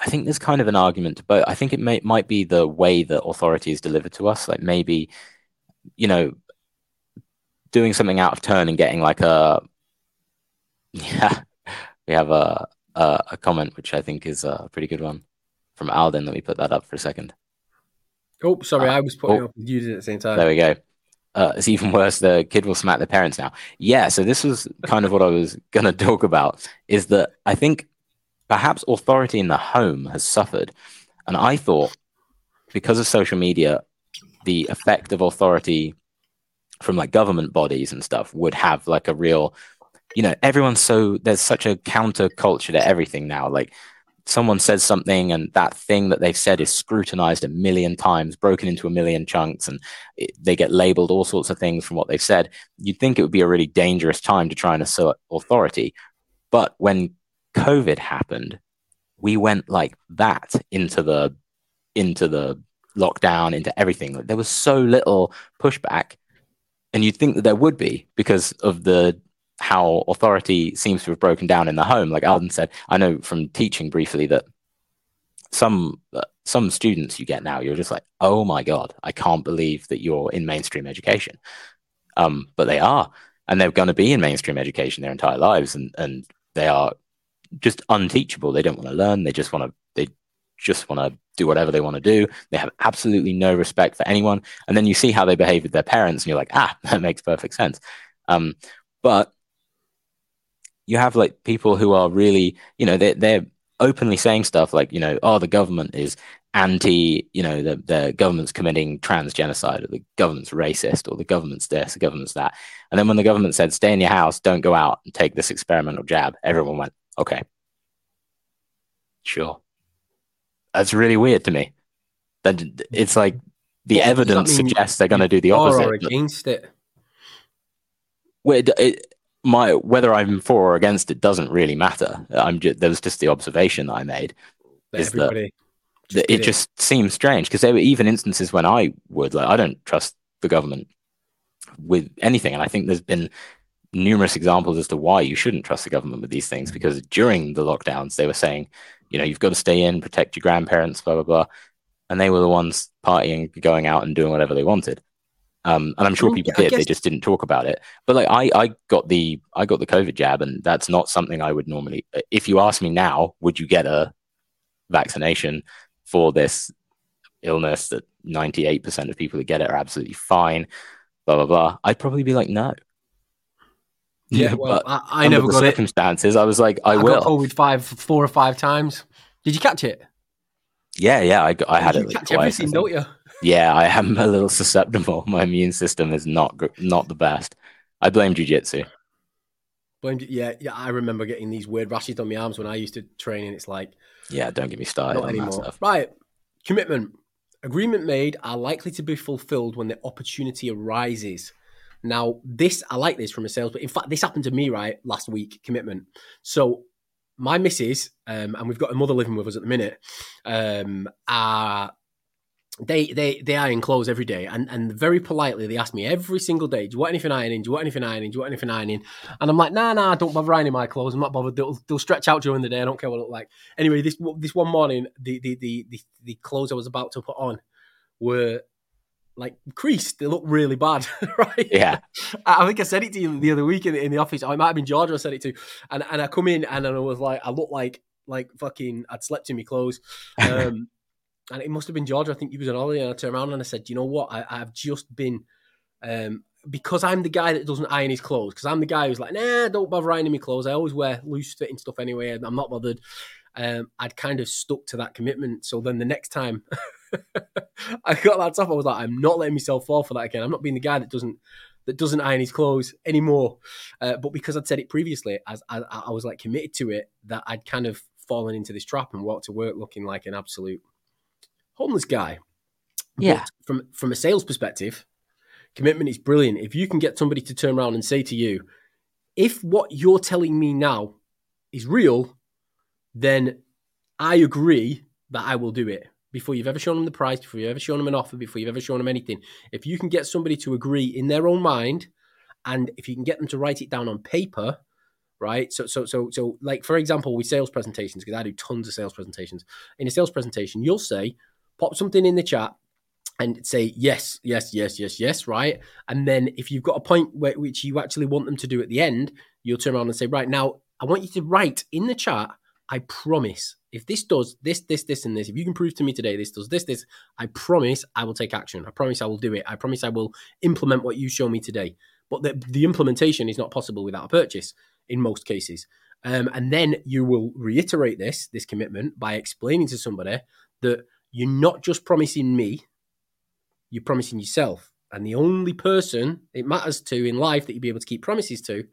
I think there's kind of an argument to both. I think it may, might be the way that authority is delivered to us. Like maybe, you know, doing something out of turn and getting like a, yeah, we have a, a, a comment which I think is a pretty good one from Alden. Let me put that up for a second.
Oh, sorry, uh, I was putting oh, up you did at the same time.
There we go. Uh, it's even worse. The kid will smack the parents now. Yeah, so this was kind of what I was going to talk about. Is that I think perhaps authority in the home has suffered. And I thought because of social media, the effect of authority from like government bodies and stuff would have like a real, you know, everyone's so there's such a counterculture to everything now. Like someone says something and that thing that they've said is scrutinized a million times, broken into a million chunks, and it, they get labeled all sorts of things from what they've said. You'd think it would be a really dangerous time to try and assert authority. But when COVID happened, we went like that into the into the lockdown, into everything. There was so little pushback, and you'd think that there would be because of the how authority seems to have broken down in the home. Like Alden said, I know from teaching briefly that some uh, some students you get now, you're just like, oh my god, I can't believe that you're in mainstream education. Um, but they are, and they're going to be in mainstream education their entire lives, and and they are just unteachable. They don't want to learn. They just want to. They just want to do whatever they want to do. They have absolutely no respect for anyone. And then you see how they behave with their parents, and you're like, ah, that makes perfect sense. Um, but you have like people who are really, you know, they're, they're openly saying stuff like, you know, oh, the government is anti, you know, the, the government's committing trans genocide, or the government's racist, or the government's this, the government's that. And then when the government said, stay in your house, don't go out and take this experimental jab, everyone went, Okay. Sure. That's really weird to me. That it's like the evidence suggests they're going to do the opposite.
Or against it.
It, it, my whether I'm for or against it doesn't really matter. I'm just, there was just the observation that I made.
That is that,
that it, it just seems strange because there were even instances when I would like I don't trust the government with anything, and I think there's been numerous examples as to why you shouldn't trust the government with these things because during the lockdowns they were saying you know you've got to stay in protect your grandparents blah blah blah. And they were the ones partying going out and doing whatever they wanted. Um, and i'm sure people did guess... they just didn't talk about it. But like i i got the i got the covid jab and that's not something i would normally if you ask me now would you get a vaccination for this illness that 98% of people that get it are absolutely fine blah blah blah i'd probably be like no
yeah, well, I, I never got
circumstances. It. I was like, I, I will.
Got COVID five, four or five times. Did you catch it?
Yeah, yeah, I, I had
you
it. Like
catch twice, everything, don't you?
Yeah, I am a little susceptible. My immune system is not not the best. I blame jujitsu.
Blame, yeah, yeah. I remember getting these weird rashes on my arms when I used to train, and it's like,
yeah, don't get me started. Not anymore.
Right, commitment. Agreement made are likely to be fulfilled when the opportunity arises. Now, this I like this from a sales, but in fact, this happened to me right last week. Commitment. So my missus, um, and we've got a mother living with us at the minute, um, are they they they iron clothes every day, and and very politely they ask me every single day, "Do you want anything ironing? Do you want anything ironing? Do you want anything ironing?" And I'm like, "Nah, nah, don't bother ironing my clothes. I'm not bothered. They'll, they'll stretch out during the day. I don't care what it look like." Anyway, this this one morning, the the the the, the clothes I was about to put on were like creased. They look really bad, right?
Yeah.
I think I said it to you the other week in, in the office. Oh, it might have been Georgia I said it to. And and I come in and I was like, I look like like fucking I'd slept in my clothes. Um, and it must have been Georgia. I think he was on holiday. And I turned around and I said, you know what? I, I've just been um, because I'm the guy that doesn't iron his clothes. Because I'm the guy who's like, nah, don't bother ironing my clothes. I always wear loose fitting stuff anyway. I'm not bothered. Um, I'd kind of stuck to that commitment. So then the next time I got that top, I was like, I'm not letting myself fall for that again. I'm not being the guy that doesn't that doesn't iron his clothes anymore. Uh, but because I'd said it previously, as I, I, was like committed to it, that I'd kind of fallen into this trap and walked to work looking like an absolute homeless guy.
Yeah.
But from from a sales perspective, commitment is brilliant. If you can get somebody to turn around and say to you, if what you're telling me now is real, then I agree that I will do it before you've ever shown them the price, before you've ever shown them an offer, before you've ever shown them anything. If you can get somebody to agree in their own mind, and if you can get them to write it down on paper, right? So, so, so, so, like for example, with sales presentations, because I do tons of sales presentations. In a sales presentation, you'll say, pop something in the chat and say yes, yes, yes, yes, yes, right? And then if you've got a point where, which you actually want them to do at the end, you'll turn around and say, right now, I want you to write in the chat. I promise if this does this, this, this, and this, if you can prove to me today this does this, this, I promise I will take action. I promise I will do it. I promise I will implement what you show me today. But the, the implementation is not possible without a purchase in most cases. Um, and then you will reiterate this, this commitment by explaining to somebody that you're not just promising me, you're promising yourself. And the only person it matters to in life that you'll be able to keep promises to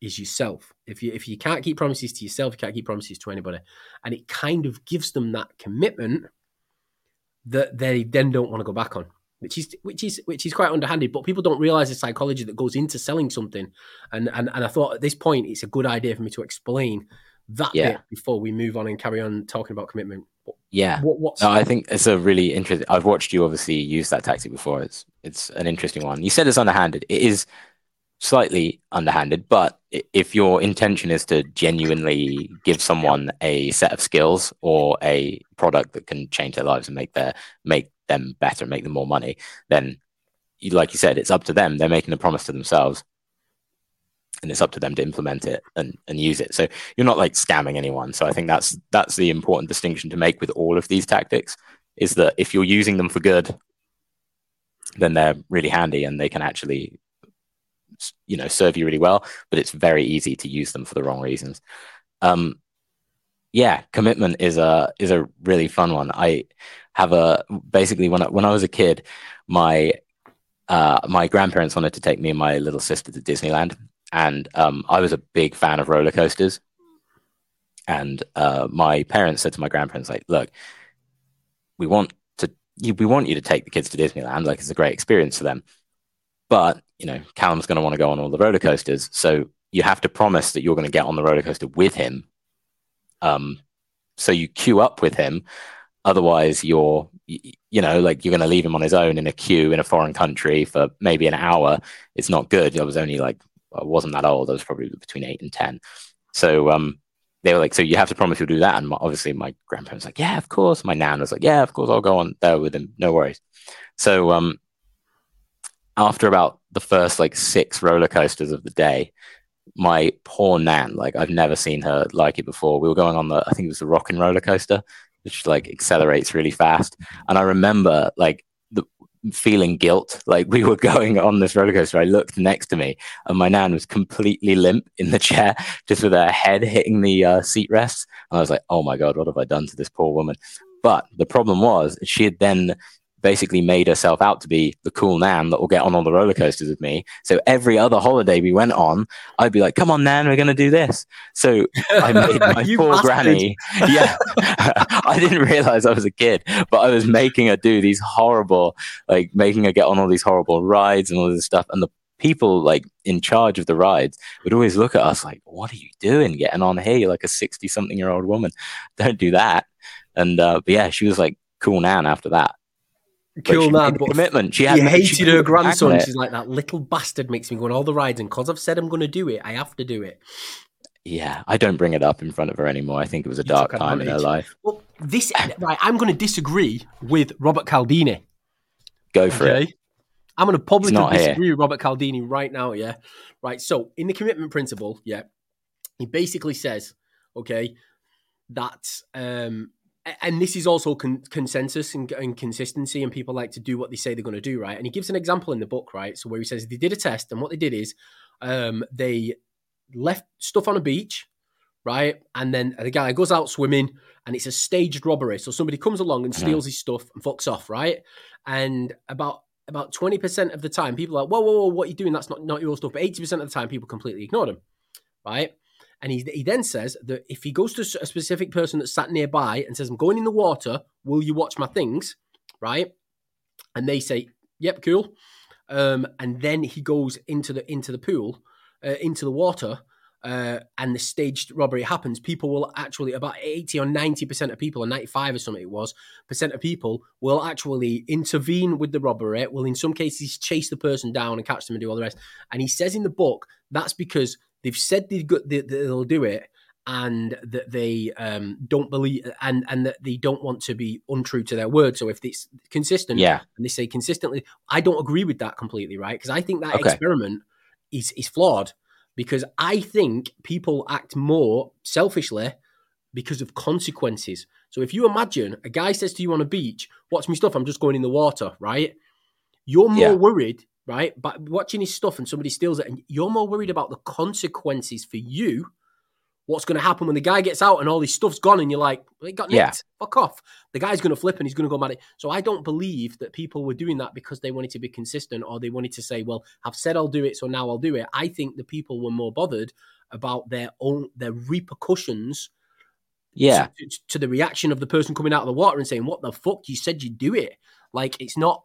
is yourself. If you if you can't keep promises to yourself, you can't keep promises to anybody. And it kind of gives them that commitment that they then don't want to go back on. Which is which is which is quite underhanded, but people don't realize the psychology that goes into selling something. And and, and I thought at this point it's a good idea for me to explain that yeah. bit before we move on and carry on talking about commitment.
Yeah, what, no, I think it's a really interesting. I've watched you obviously use that tactic before. It's it's an interesting one. You said it's underhanded. It is slightly underhanded, but if your intention is to genuinely give someone a set of skills or a product that can change their lives and make their make them better, make them more money, then like you said, it's up to them. They're making a promise to themselves. And it's up to them to implement it and, and use it. So you're not like scamming anyone. So I think that's that's the important distinction to make with all of these tactics is that if you're using them for good, then they're really handy and they can actually you know serve you really well but it's very easy to use them for the wrong reasons. Um yeah commitment is a is a really fun one. I have a basically when I, when I was a kid my uh my grandparents wanted to take me and my little sister to disneyland and um i was a big fan of roller coasters. And uh my parents said to my grandparents like look we want to we want you to take the kids to disneyland like it's a great experience for them. But you know, Callum's going to want to go on all the roller coasters. So you have to promise that you're going to get on the roller coaster with him. Um, so you queue up with him. Otherwise, you're, you know, like you're going to leave him on his own in a queue in a foreign country for maybe an hour. It's not good. I was only like, I wasn't that old. I was probably between eight and 10. So, um, they were like, so you have to promise you'll do that. And obviously, my grandparents like, yeah, of course. My nan was like, yeah, of course, I'll go on there with him. No worries. So, um, after about the first like six roller coasters of the day, my poor Nan, like I've never seen her like it before. We were going on the, I think it was the rocking roller coaster, which like accelerates really fast. And I remember like the feeling guilt. Like we were going on this roller coaster. I looked next to me and my Nan was completely limp in the chair, just with her head hitting the uh, seat rests. And I was like, oh my God, what have I done to this poor woman? But the problem was she had then basically made herself out to be the cool Nan that will get on all the roller coasters with me. So every other holiday we went on, I'd be like, "Come on, Nan, we're going to do this." So I made my poor granny. Yeah, I didn't realize I was a kid, but I was making her do these horrible, like making her get on all these horrible rides and all this stuff. And the people like in charge of the rides would always look at us like, "What are you doing, getting on here? You're like a sixty-something year old woman. Don't do that." And uh, but yeah, she was like cool Nan after that.
Cool
man,
but
commitment. She,
had,
she
hated
she
her grandson. She's like that little bastard makes me go on all the rides, and because I've said I'm going to do it, I have to do it.
Yeah, I don't bring it up in front of her anymore. I think it was a you dark time in her life.
Well, this right, I'm going to disagree with Robert Cialdini.
Go for okay? it.
I'm going to publicly disagree with Robert Cialdini right now. Yeah, right. So in the commitment principle, yeah, he basically says, okay, that um, and this is also con- consensus and, and, consistency, and people like to do what they say they're going to do, right? And he gives an example in the book, right? So where he says they did a test, and what they did is um, they left stuff on a beach, right? And then the guy goes out swimming, and it's a staged robbery. So somebody comes along and steals mm-hmm. his stuff and fucks off, right? And about about twenty percent of the time, people are like, "Whoa, whoa, whoa! What are you doing? That's not not your stuff." But eighty percent of the time, people completely ignore them, right? And he, he then says that if he goes to a specific person that's sat nearby and says, I'm going in the water, will you watch my things? Right? And they say, Yep, cool. Um, and then he goes into the into the pool, uh, into the water, uh, and the staged robbery happens, people will actually about 80 or 90% of people, or 95 or something it was, percent of people will actually intervene with the robbery, will in some cases chase the person down and catch them and do all the rest. And he says in the book that's because They've said they've got, they, will do it, and that they um, don't believe, and and that they don't want to be untrue to their word. So if it's consistent,
yeah,
and they say consistently, I don't agree with that completely, right? Because I think that okay. experiment is is flawed. Because I think people act more selfishly because of consequences. So if you imagine a guy says to you on a beach, "Watch me stuff, I'm just going in the water," right? You're more yeah. worried right? But watching his stuff and somebody steals it, and you're more worried about the consequences for you. What's going to happen when the guy gets out and all his stuff's gone, and you're like, well, "It got nicked. Yeah. Fuck off." The guy's going to flip and he's going to go mad. So I don't believe that people were doing that because they wanted to be consistent or they wanted to say, "Well, I've said I'll do it, so now I'll do it." I think the people were more bothered about their own their repercussions
yeah
to, to, the reaction of the person coming out of the water and saying what the fuck you said you'd do it like it's not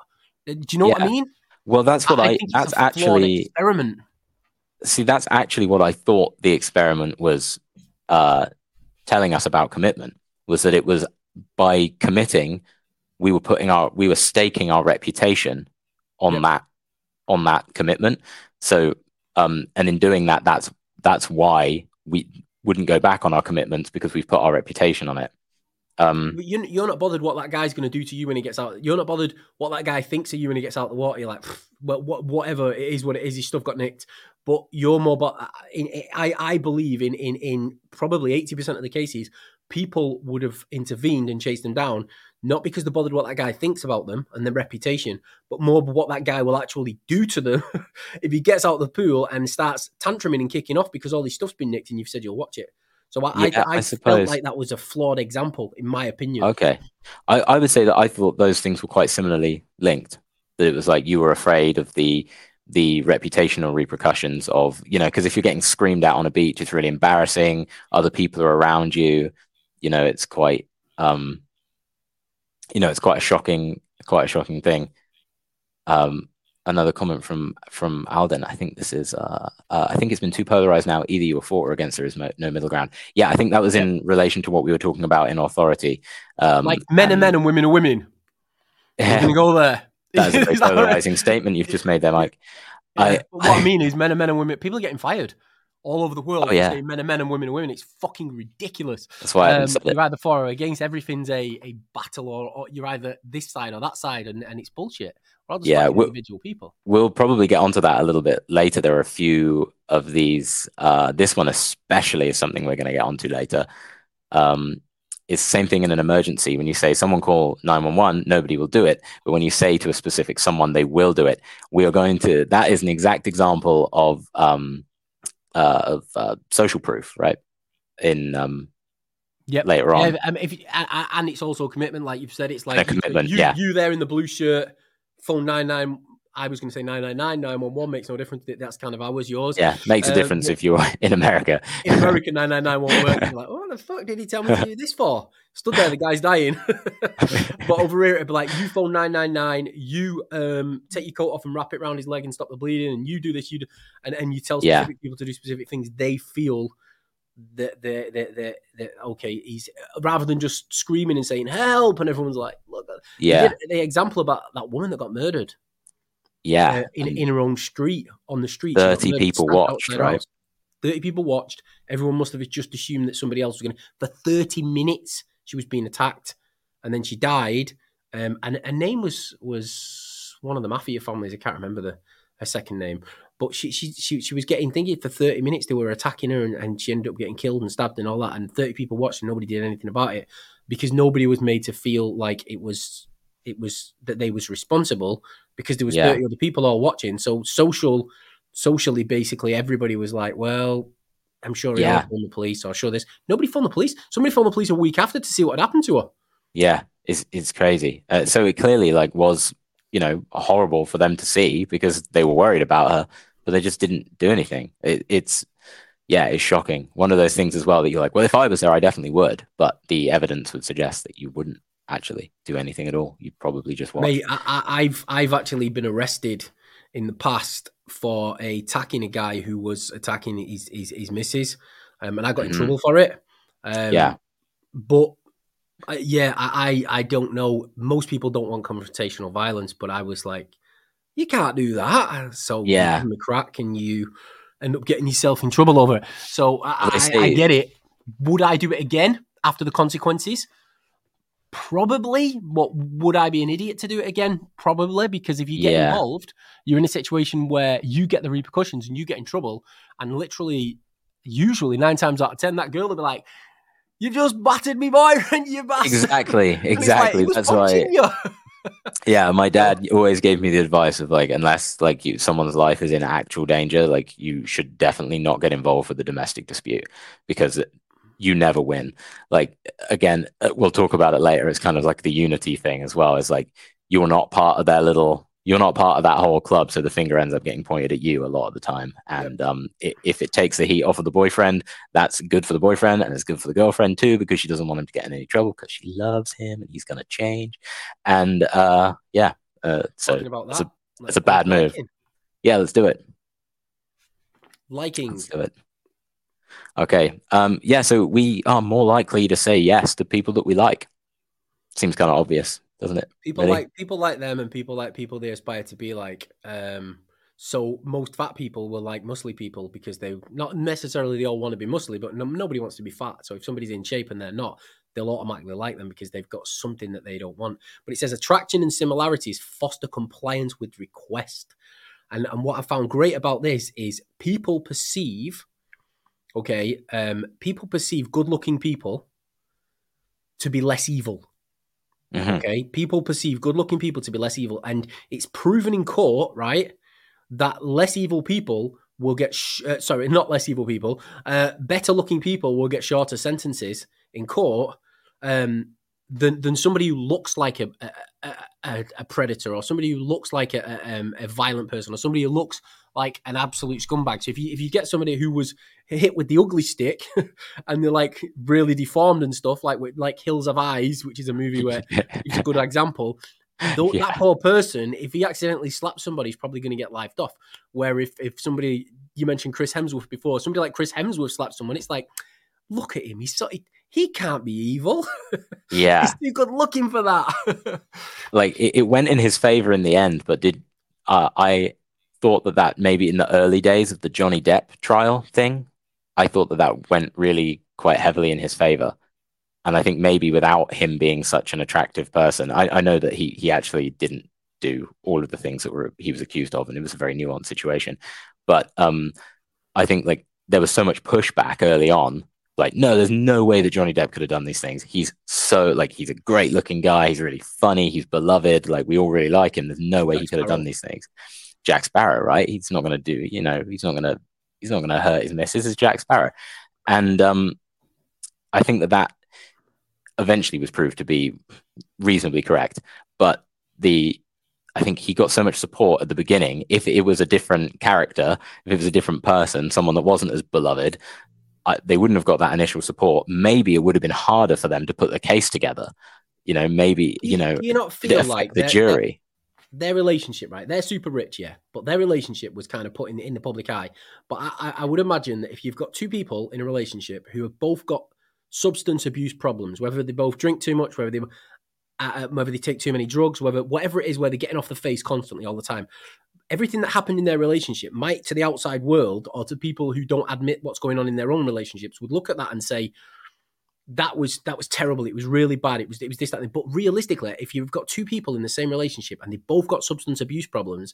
uh, do you know yeah. what i mean
well, that's what I. I that's actually
experiment.
See, that's actually what I thought the experiment was uh, telling us about commitment. Was that it was by committing, we were putting our, we were staking our reputation on yep. that, on that commitment. So, um, and in doing that, that's that's why we wouldn't go back on our commitments because we've put our reputation on it. Um,
you're, you're not bothered what that guy's going to do to you when he gets out. You're not bothered what that guy thinks of you when he gets out the water. You're like, well, what, whatever it is, what it is, his stuff got nicked. But you're more. But I, I believe in in in probably eighty percent of the cases, people would have intervened and chased them down, not because they're bothered what that guy thinks about them and their reputation, but more what that guy will actually do to them if he gets out of the pool and starts tantruming and kicking off because all his stuff's been nicked and you've said you'll watch it. So I, yeah, I, I, I felt like that was a flawed example, in my opinion.
Okay, I, I would say that I thought those things were quite similarly linked. That it was like you were afraid of the the reputational repercussions of you know because if you're getting screamed at on a beach, it's really embarrassing. Other people are around you. You know, it's quite um, you know, it's quite a shocking, quite a shocking thing. Um, another comment from from Alden. I think this is. Uh, uh, I think it's been too polarized now. Either you're for or against. There is no middle ground. Yeah, I think that was in relation to what we were talking about in authority.
Um, like men and, are men and women are women. Yeah, are gonna go there.
That's a very polarizing statement you've just made there, Mike.
Yeah, I, what I, I mean is men are men and women. People are getting fired all over the world. Oh, yeah. men are men and women are women. It's fucking ridiculous.
That's why um,
you're either for or against. Everything's a, a battle, or, or, you're either this side or that side, and, and it's bullshit. yeah, we'll, individual people.
We'll probably get onto that a little bit later. There are a few of these. Uh, this one especially is something we're going to get onto later. Um, it's the same thing in an emergency. When you say someone call 911, nobody will do it. But when you say to a specific someone, they will do it. We are going to, that is an exact example of um, uh, of uh, social proof, right? In um,
Yep.
later on.
Yeah, um, if and it's also commitment, like you've said. It's like
a commitment.
You,
yeah,
you there in the blue shirt, phone nine nine I was going to say 999, 911 makes no difference. That's kind of ours, yours.
Yeah, makes a
Um,
difference if you're in America.
In America, 999 won't work. You're like, what the fuck did he tell me to do this for? Stood there, the guy's dying. but over here, it'd be like, you phone 999, you um, take your coat off and wrap it around his leg and stop the bleeding, and you do this, you do, and, and you tell
Yeah.
specific people to do specific things. They feel that they're, they're, they're, they're okay, he's rather than just screaming and saying help, and everyone's like, look,
Yeah,
the example about that woman that got murdered
yeah.
uh, in, in her own street on the street.
30 people watched, right?
house. Thirty people watched. Everyone must have just assumed that somebody else was going to. For thirty minutes, she was being attacked, and then she died. Um, and her name was was one of the mafia families. I can't remember the her second name, but she she she, she was getting thinking for thirty minutes. They were attacking her, and, and she ended up getting killed and stabbed and all that. And thirty people watched, and nobody did anything about it because nobody was made to feel like it was it was that they was responsible because there was
Yeah.
30 other people all watching so social socially basically everybody was like well i'm sure he'll
Yeah.
phone the police or I'm sure this nobody phoned the police somebody phoned the police a week after to see what had happened to her
Yeah, it's it's crazy. Uh, so it clearly like was you know horrible for them to see because they were worried about her, but they just didn't do anything. It, it's yeah, it's shocking. One of those things as well that you're like, well, if I was there, I definitely would, but the evidence would suggest that you wouldn't actually do anything at all. You'd probably just watch.
Mate, I, I, I've I've actually been arrested in the past for attacking a guy who was attacking his his, his missus, um, and I got in
Mhm.
trouble for it. Um,
Yeah.
but uh, yeah, I, I I don't know. Most people don't want confrontational violence, but I was like, you can't do that. So you
Yeah.
give a crack, and you end up getting yourself in trouble over it. So I, I, I get it. Would I do it again after the consequences? Probably. What would I be an idiot to do it again? Probably, because if you get
Yeah.
involved, you're in a situation where you get the repercussions and you get in trouble, and literally, usually nine times out of ten, that girl will be like, "You just battered me boyfriend, you bastard."
Exactly,
it's like,
exactly. That's why. Yeah, my dad always gave me the advice of like, unless like you, someone's life is in actual danger, like you should definitely not get involved with the domestic dispute because you never win. Like again, uh, we'll talk about it later. It's kind of like the unity thing as well. It's like you're not part of their little, you're not part of that whole club, so the finger ends up getting pointed at you a lot of the time. And um, i if it takes the heat off of the boyfriend, that's good for the boyfriend and it's good for the girlfriend too because she doesn't want him to get in any trouble because she loves him and he's gonna change. And uh, yeah, uh, so it's a- it's a bad move. yeah, let's do it.
Liking.
Let's do it. Okay. Um, yeah, so we are more likely to say yes to people that we like. Seems kind of obvious, doesn't it?
People
Really?
like people like them, and people like people they aspire to be like. Um, so most fat people will like muscly people because they not necessarily they all want to be muscly, but no, nobody wants to be fat. So if somebody's in shape and they're not, they'll automatically like them because they've got something that they don't want. But it says attraction and similarities foster compliance with request. And and what I found great about this is people perceive, okay, um, people perceive good-looking people to be less evil.
Mhm.
Okay, people perceive good-looking people to be less evil, and it's proven in court, right, that less evil people will get sh- uh, sorry, not less evil people, uh, better-looking people will get shorter sentences in court um, than than somebody who looks like a a, a, a predator or somebody who looks like a, a, um, a violent person or somebody who looks like an absolute scumbag. So if you if you get somebody who was hit with the ugly stick and they're like really deformed and stuff, like with like Hills Have Eyes, which is a movie where it's a good example. Though
Yeah.
that poor person, if he accidentally slaps somebody, he's probably going to get lifed off. Where if if somebody you mentioned Chris Hemsworth before, somebody like Chris Hemsworth slaps someone, it's like, look at him, he's so he, he can't be evil.
Yeah.
he's too good looking for that.
like it, it went in his favor in the end, but did uh, I thought that that maybe in the early days of the Johnny Depp trial thing, I thought that that went really quite heavily in his favor. And I think maybe without him being such an attractive person, I, I know that he he actually didn't do all of the things that were he was accused of, and it was a very nuanced situation. But um, I think like there was so much pushback early on like no there's no way that johnny depp could have done these things. He's so like he's a great looking guy. He's really funny. He's beloved. Like we all really like him. There's no way
Jack
he could have done these things jack sparrow right he's not going to do you know he's not going to he's not going to hurt his missus it's jack sparrow and um i think that that eventually was proved to be reasonably correct but the I think he got so much support at the beginning. If it was a different character, if it was a different person, someone that wasn't as beloved, I, they wouldn't have got that initial support. Maybe it would have been harder for them to put the case together. You know, maybe you, you know,
you not feel like
the jury.
Their, relationship, right? They're super rich, yeah, but their relationship was kind of put in, in the public eye. But I, I would imagine that if you've got two people in a relationship who have both got substance abuse problems, whether they both drink too much, whether they uh, whether they take too many drugs, whether whatever it is, where they're getting off the face constantly all the time. Everything that happened in their relationship might, to the outside world or to people who don't admit what's going on in their own relationships, would look at that and say, "That was that was terrible. It was really bad. It was it was this that." Thing. But realistically, if you've got two people in the same relationship and they both got substance abuse problems,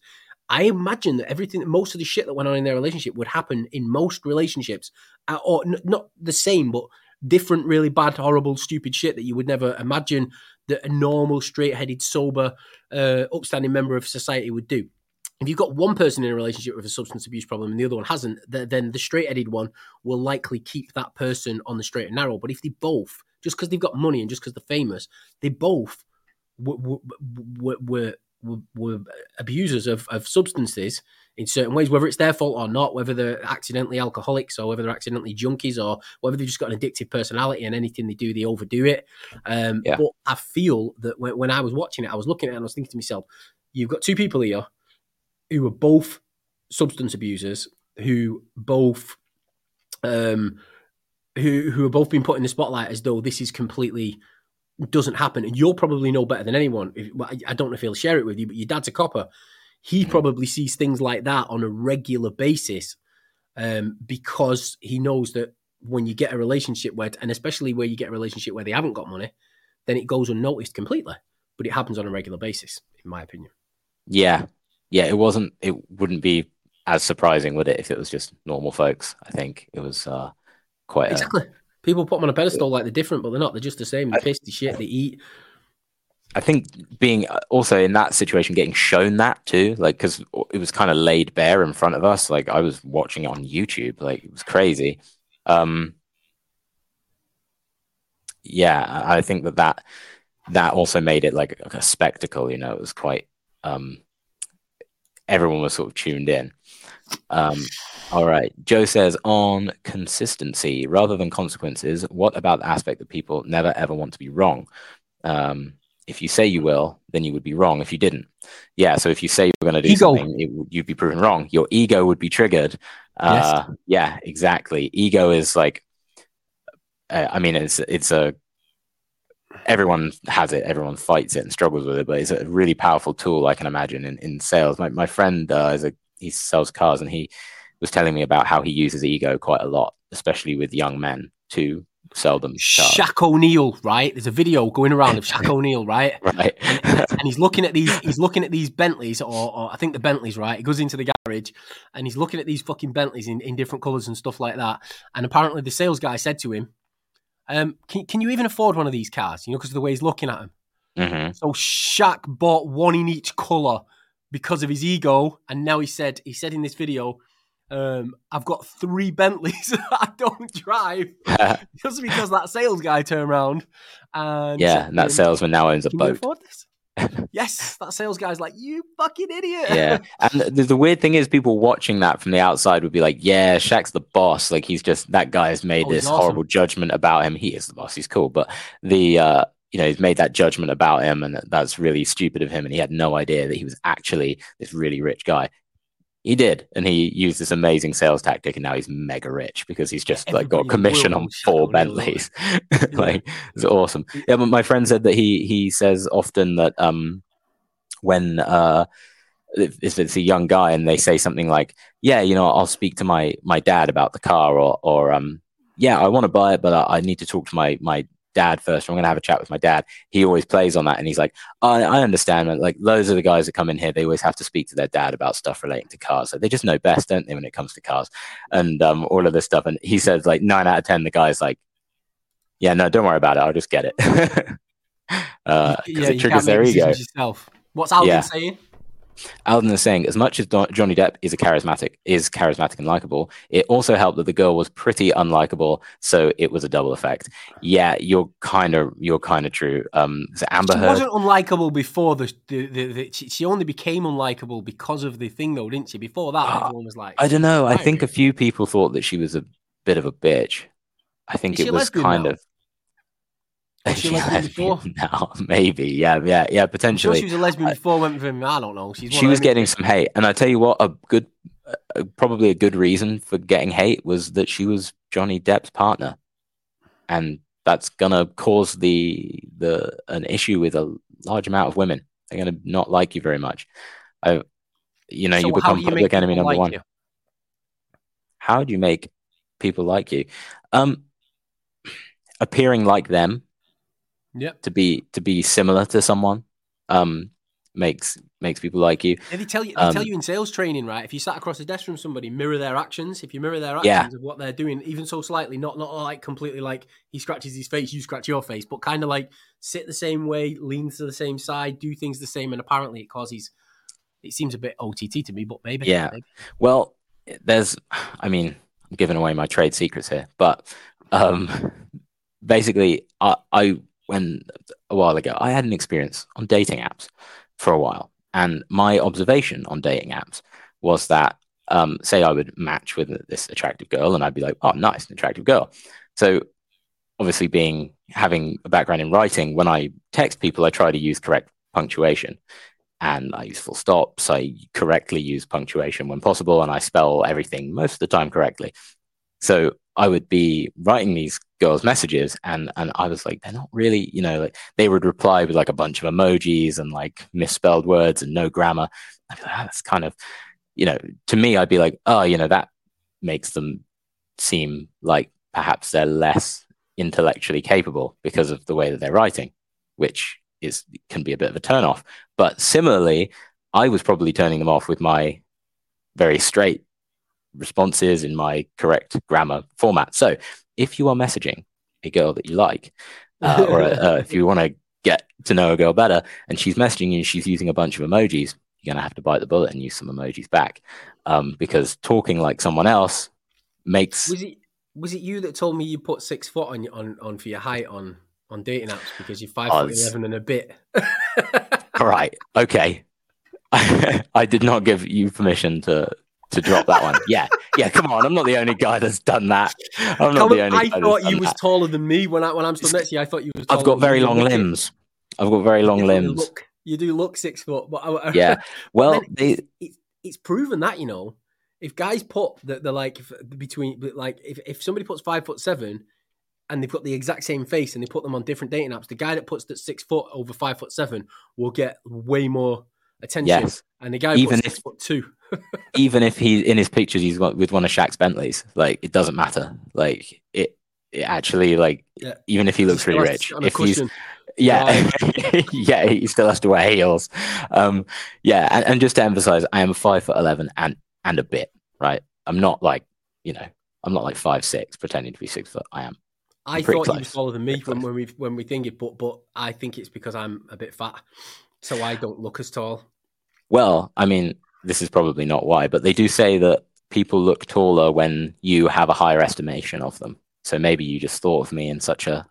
I imagine that everything, most of the shit that went on in their relationship would happen in most relationships, uh, or n- not the same, but different, really bad, horrible, stupid shit that you would never imagine that a normal, straight-headed, sober, uh, upstanding member of society would do. If you've got one person in a relationship with a substance abuse problem and the other one hasn't, then the straight-headed one will likely keep that person on the straight and narrow. But if they both, just because they've got money and just because they're famous, they both were, were, were, were abusers of, of substances in certain ways, whether it's their fault or not, whether they're accidentally alcoholics or whether they're accidentally junkies or whether they've just got an addictive personality and anything they do, they overdo it. Um, yeah. But I feel that when, when I was watching it, I was looking at it and I was thinking to myself, you've got two people here who are both substance abusers, who both um, who who are both being put in the spotlight as though this is completely doesn't happen, and you'll probably know better than anyone. If, I don't know if he'll share it with you, but your dad's a copper he mm. probably sees things like that on a regular basis um, because he knows that when you get a relationship where, and especially where you get a relationship where they haven't got money, then it goes unnoticed completely. But it happens on a regular basis, in my opinion.
Yeah, yeah. It wasn't. It wouldn't be as surprising, would it, if it was just normal folks? I think it was uh, quite
exactly. A, People put them on a pedestal like they're different, but they're not. They're just the same. They piss, they shit, they eat.
I think being uh, also in that situation, getting shown that too, like because it was kind of laid bare in front of us. Like I was watching it on YouTube, like it was crazy. Um, yeah, I think that that that also made it like a spectacle. You know, it was quite. Um, everyone was sort of tuned in. Um, all right. Joe says on consistency rather than consequences, what about the aspect that people never ever want to be wrong? Um, if you say you will, then you would be wrong if you didn't. Yeah. So if you say you're going to do ego. something, it, you'd be proven wrong. Your ego would be triggered. Uh, yes. Yeah, exactly. Ego is like, uh, I mean, it's it's a everyone has it, everyone fights it and struggles with it, but it's a really powerful tool. I can imagine in, in sales. My my friend uh, is a he sells cars and he was telling me about how he uses ego quite a lot, especially with young men to seldom.
Shaq O'Neal, right? There's a video going around of Shaq O'Neal, right?
Right.
and, and, he's looking at these. He's looking at these Bentleys, or, or, I think the Bentleys, right? He goes into the garage and he's looking at these fucking Bentleys in, in different colours and stuff like that. And apparently, the sales guy said to him, um, can, "Can you even afford one of these cars?" You know, because of the way he's looking at them.
Mm-hmm.
So Shaq bought one in each colour because of his ego, and now he said he said in this video um, I've got three Bentleys that I don't drive just because that sales guy turned around and
yeah, and that salesman now owns a boat.
yes, that sales guy's like, you fucking idiot.
Yeah. And the, the, weird thing is, people watching that from the outside would be like, yeah, Shaq's the boss. Like, he's just, that guy has made oh, this awesome. horrible judgment about him. He is the boss. He's cool. But the, uh, you know, he's made that judgment about him, and that's really stupid of him. And he had no idea that he was actually this really rich guy he did, and he used this amazing sales tactic, and now he's mega rich because he's just like got commission on four Bentleys. like it's awesome. Yeah, but my friend said that he he says often that um when uh if, if it's a young guy and they say something like, "Yeah, you know, I'll speak to my my dad about the car," or or um, "Yeah, I want to buy it, but I, I need to talk to my my dad first. I'm going to have a chat with my dad. He always plays on that. And he's like, I, I understand. Like, loads of the guys that come in here, they always have to speak to their dad about stuff relating to cars. So they just know best, don't they, when it comes to cars and um, all of this stuff. And he says, like, nine out of 10, the guy's like, yeah, no, don't worry about it. I'll just get it. uh, yeah, it triggers their ego.
Yourself. What's Alvin yeah. saying?
Alden is saying, as much as Don- Johnny Depp is a charismatic, is charismatic and likable, it also helped that the girl was pretty unlikable, so it was a double effect. Yeah, you're kind of you're kind of true. Um, so Amber
She
Heard,
wasn't unlikable before the, the, the, the she, she only became unlikable because of the thing though, didn't she? Before that,
Ah,
everyone was like,
I don't know. I
I
think a few people thought that she was a bit of a bitch. I think
Is
it was kind
now?
of.
Was she
Yeah,
lesbian before?
now, maybe, yeah, yeah, yeah,
I'm sure
potentially.
she was a lesbian before. Went with him. I don't know. She's
she was getting some hate, and I tell you what, a good, uh, probably a good reason for getting hate was that she was Johnny Depp's partner, and that's gonna cause the the an issue with a large amount of women. They're gonna not like you very much. I, you know,
So
you become
you
public enemy number
like
one.
you?
How do you make people like you? Um, appearing like them
Yep.
to be to be similar to someone um makes makes people like you
Yeah, they tell you. They
Um,
tell you in sales training, right? If you sat across the desk from somebody, mirror their actions. If you mirror their actions
Yeah.
of what they're doing, even so slightly, not not like completely like he scratches his face, you scratch your face, but kind of like sit the same way, lean to the same side, do things the same, and apparently it causes. It seems a bit OTT to me, but maybe.
Yeah.
maybe.
well there's i mean i'm giving away my trade secrets here but um basically i i when a while ago i had an experience on dating apps for a while and my observation on dating apps was that um say i would match with this attractive girl and i'd be like oh nice an attractive girl so obviously being having a background in writing when i text people i try to use correct punctuation and I use full stops. I correctly use punctuation when possible, and I spell everything most of the time correctly. So I would be writing these girls' messages, and and I was like, they're not really, you know, like they would reply with like a bunch of emojis and like misspelled words and no grammar. I'd be like, ah, that's kind of, you know, to me, I'd be like, oh, you know, that makes them seem like perhaps they're less intellectually capable because of the way that they're writing, which is can be a bit of a turn off But similarly, I was probably turning them off with my very straight responses in my correct grammar format. So if you are messaging a girl that you like, uh, or uh, if you want to get to know a girl better, and she's messaging you, and she's using a bunch of emojis, you're gonna have to bite the bullet and use some emojis back, um, because talking like someone else makes
Was it was it you that told me you put six foot on on on for your height on on dating apps because you're five
Oh,
foot eleven and a bit?
all right. Okay, I did not give you permission to to drop that one. Yeah, yeah. Come on, I'm not the only guy that's done that. I'm not the only.
I
guy
thought you was
that.
taller than me when I when I'm stood next to you. I thought you was.
I've got very long
You
limbs. I've got very long
definitely
limbs.
Look, you do look six foot, but I,
Yeah. Well, they
it's, it's, it's proven that you know if guys put that they're like if, between like if, if somebody puts five foot seven and they've got the exact same face and they put them on different dating apps, the guy that puts that six foot over five foot seven will get way more attention,
yes.
and the guy
Even if-
foot two.
Even if he in his pictures he's got with one of Shaq's Bentleys, like it doesn't matter. Like it, it actually like
Yeah.
even if he looks really
Still has to
rich, if he's yeah, yeah, he still has to wear heels. Um, yeah, and, and just to emphasize, I am five foot eleven and and a bit. Right, I'm not like you know, I'm not like five six pretending to be six foot. I am.
I
pretty
thought you was
close.
taller than me
Pretty
when,
close.
when we when we think it, but but I think it's because I'm a bit fat, so I don't look as tall.
Well, I mean, this is probably not why, but they do say that people look taller when you have a higher estimation of them. So maybe you just thought of me in such a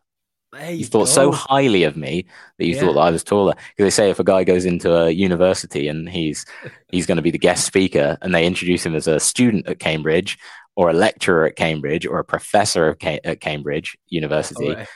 There
you
you
thought so highly of me that you
Yeah.
thought that I was taller. Because they say if a guy goes into a university and he's he's going to be the guest speaker, and they introduce him as a student at Cambridge, or a lecturer at Cambridge, or a professor of Ca- at Cambridge University,
Alright.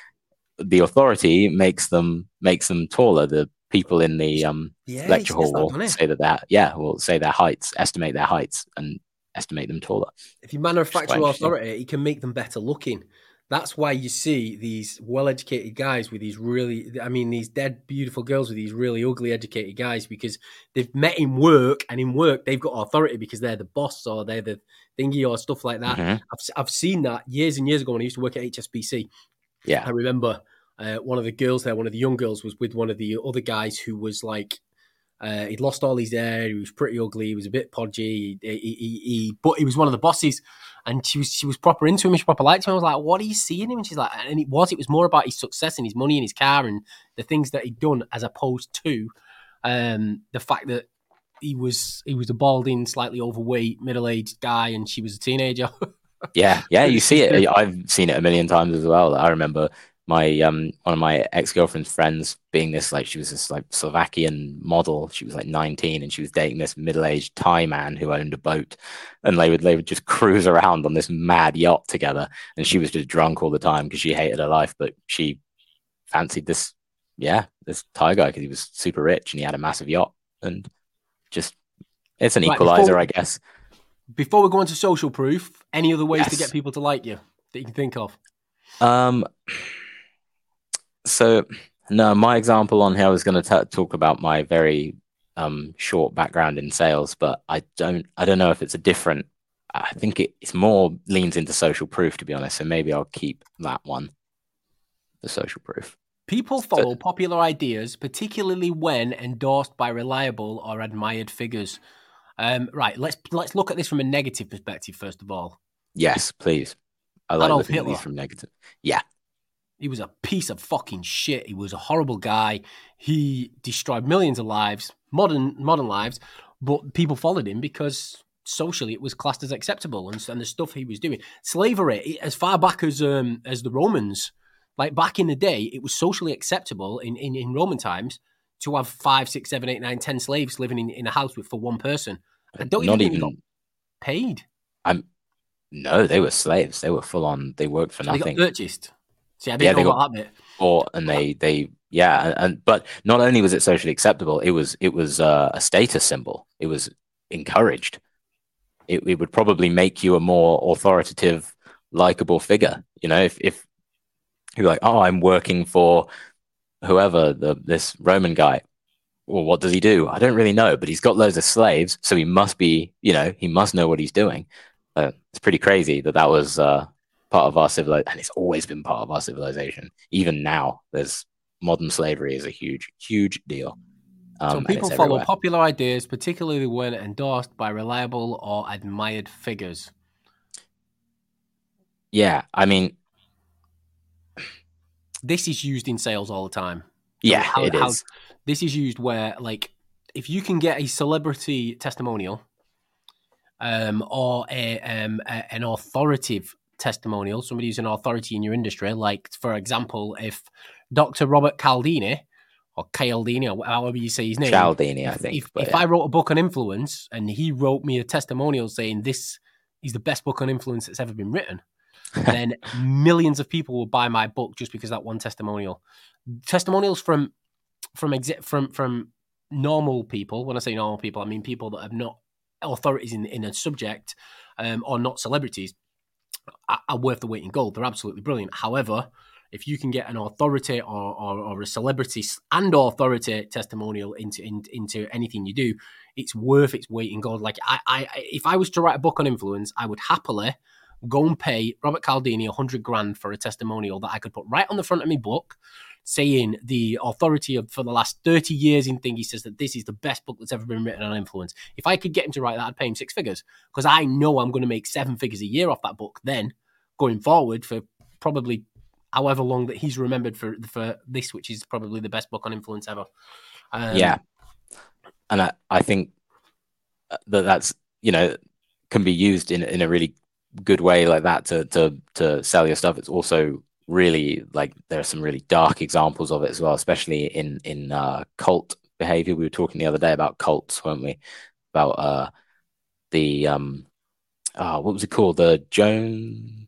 the authority makes them makes them taller. The people in the um,
Yeah,
lecture hall
that,
will say that that yeah will say their heights, estimate their heights, and estimate them taller.
If you manufacture authority, he can make them better looking. That's why you see these well-educated guys with these really, I mean, these dead beautiful girls with these really ugly educated guys because they've met in work, and in work they've got authority because they're the boss or they're the thingy or stuff like that.
Mhm.
I've I've seen that years and years ago when I used to work at HSBC.
Yeah.
I remember uh, one of the girls there, one of the young girls, was with one of the other guys who was like, uh, he'd lost all his hair. He was pretty ugly. He was a bit podgy. He, he, he, he- but he was one of the bosses, and she was she was proper into him. She proper liked him. I was like, "What are you seeing him?" And she's like, "And it was. It was more about his success and his money and his car and the things that he'd done, as opposed to um, the fact that he was he was a balding, slightly overweight, middle aged guy, and she was a teenager.
yeah, yeah, you see it. I've seen it a million times as well. I remember my um one of my ex girlfriend's friends being this like she was this like Slovakian model. She was like 19 and she was dating this middle aged Thai man who owned a boat, and they would they would just cruise around on this mad yacht together. And she was just drunk all the time because she hated her life, but she fancied this yeah this Thai guy because he was super rich and he had a massive yacht and just it's an right, equalizer, before, I guess.
Before we go into social proof, any other ways yes. to get people to like you that you can think of?
Um so no, my example on here I was going to talk about my very um, short background in sales, but I don't I don't know if it's a different. I think it, it's more leans into social proof to be honest. So maybe I'll keep that one, the social proof.
People follow so, popular ideas, particularly when endorsed by reliable or admired figures. Um, right, let's let's look at this from a negative perspective first of all.
Yes, please. I like Adolf looking Hitler. at these from negative. Yeah,
he was a piece of fucking shit. He was a horrible guy. He destroyed millions of lives, modern modern lives, but people followed him because socially it was classed as acceptable and, and the stuff he was doing. Slavery, as far back as um, as the Romans, like back in the day, it was socially acceptable in, in, in Roman times to have five, six, seven, eight, nine, ten slaves living in, in a house with for one person. And don't Not even, even paid.
I'm no, they were slaves. They were full on. They worked for so nothing.
Purchased. See, I didn't yeah, know got, that.
Or and they they yeah, and, and, but not only was it socially acceptable, it was it was uh, a status symbol. It was encouraged. It, it would probably make you a more authoritative, likable figure. You know, if if you're like, oh, I'm working for whoever the this Roman guy. Well, what does he do? I don't really know, but he's got loads of slaves, so he must be, you know, he must know what he's doing. Uh, it's pretty crazy that that was uh, part of our civilization, and it's always been part of our civilization. Even now, there's modern slavery is a huge, huge deal.
Um, so people follow everywhere. popular ideas, particularly when endorsed by reliable or admired figures.
Yeah, I mean,
this is used in sales all the time.
Yeah, how, it how, is.
This is used where, like, if you can get a celebrity testimonial um, or a, um, a, an authoritative testimonial, somebody who's an authority in your industry. Like, for example, if Dr. Robert Caldini or Caldini, or however you say his name,
Cialdini, I think.
If, if yeah. I wrote a book on influence and he wrote me a testimonial saying this is the best book on influence that's ever been written, then millions of people will buy my book just because that one testimonial. Testimonials from from from from normal people. When I say normal people, I mean people that have not authorities in in a subject um, or not celebrities are worth the weight in gold. They're absolutely brilliant. However, if you can get an authority or, or, or a celebrity and authority testimonial into in, into anything you do, it's worth its weight in gold. Like I, I, if I was to write a book on influence, I would happily go and pay Robert Caldini a hundred grand for a testimonial that I could put right on the front of my book, saying the authority of for the last 30 years in thing he says that this is the best book that's ever been written on influence. If i could get him to write that i'd pay him six figures because i know i'm going to make seven figures a year off that book then going forward for probably however long that he's remembered for for this which is probably the best book on influence ever.
Um, yeah. And I, I think that that's you know can be used in in a really good way like that to to to sell your stuff. It's also really like there are some really dark examples of it as well, especially in in uh, cult behavior. We were talking the other day about cults, weren't we? About uh, the um, uh, what was it called? The Jones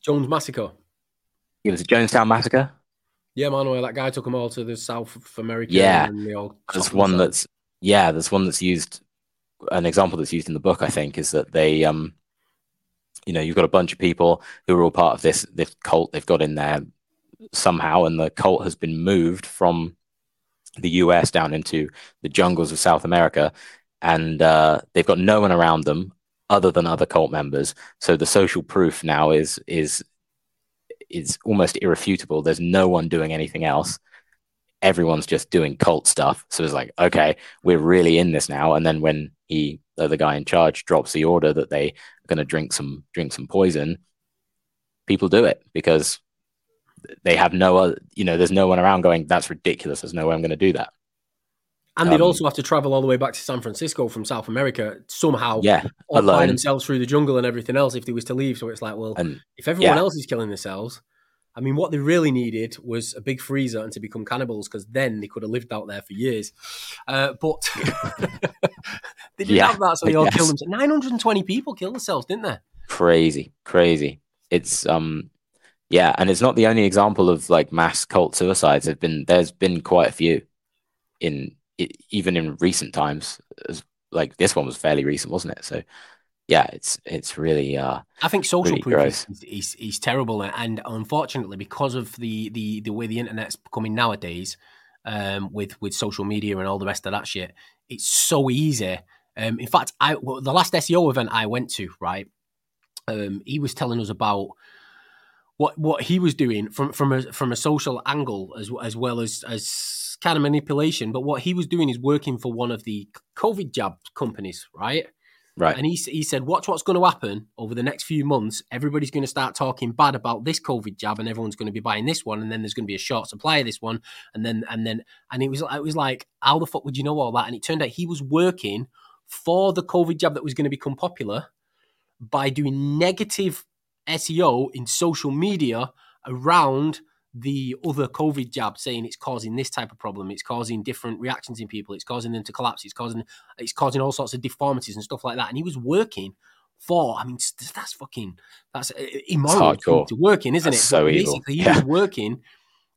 Jones massacre.
It was a Jonestown massacre.
Yeah, Manuel, that guy took them all to the South of America.
Yeah, there's one that's yeah, there's one that's used. An example that's used in the book, I think, is that they um you know you've got a bunch of people who are all part of this this cult. They've got in there somehow and the cult has been moved from the US down into the jungles of South America. And uh, they've got no one around them other than other cult members. So the social proof now is is is almost irrefutable. There's no one doing anything else. Everyone's just doing cult stuff. So it's like okay we're really in this now. And then when he the, guy in charge drops the order that they going to drink some drink some poison, people do it because they have no other, you know, there's no one around going, that's ridiculous. There's no way I'm going to do that.
And they'd
Um,
also have to travel all the way back to San Francisco from South America somehow,
Yeah,
or find themselves through the jungle and everything else if they was to leave. So it's like, well,
and
if everyone
yeah.
else is killing themselves, I mean, what they really needed was a big freezer and to become cannibals because then they could have lived out there for years. Uh, but they didn't
Yeah,
have that, so
I
they all
guess.
killed themselves. 920 people killed themselves, didn't they?
crazy, crazy. It's um, yeah, and it's not the only example of like mass cult suicides. Have been there's been quite a few in even in recent times. As, like this one was fairly recent, wasn't it? So yeah, it's it's really uh
I think social
Really
proof is, is, is terrible, and unfortunately, because of the, the, the way the internet's becoming nowadays, um, with with social media and all the rest of that shit, it's so easy. Um, in fact, I well, the last SEO event I went to, right, um, he was telling us about what what he was doing from from a from a social angle as as well as as kind of manipulation. But what he was doing is working for one of the COVID jab companies, right?
Right.
And he, he said, watch what's going to happen over the next few months. Everybody's going to start talking bad about this COVID jab, and everyone's going to be buying this one, and then there's going to be a short supply of this one, and then and then and it was it was like, how the fuck would you know all that? And it turned out he was working for the COVID jab that was going to become popular by doing negative SEO in social media around the other COVID jab, saying it's causing this type of problem, it's causing different reactions in people, it's causing them to collapse, it's causing it's causing all sorts of deformities and stuff like that. And he was working for, I mean, that's fucking that's uh, immoral to, work in, isn't
That's
it?
so evil.
basically, he
Yeah.
was working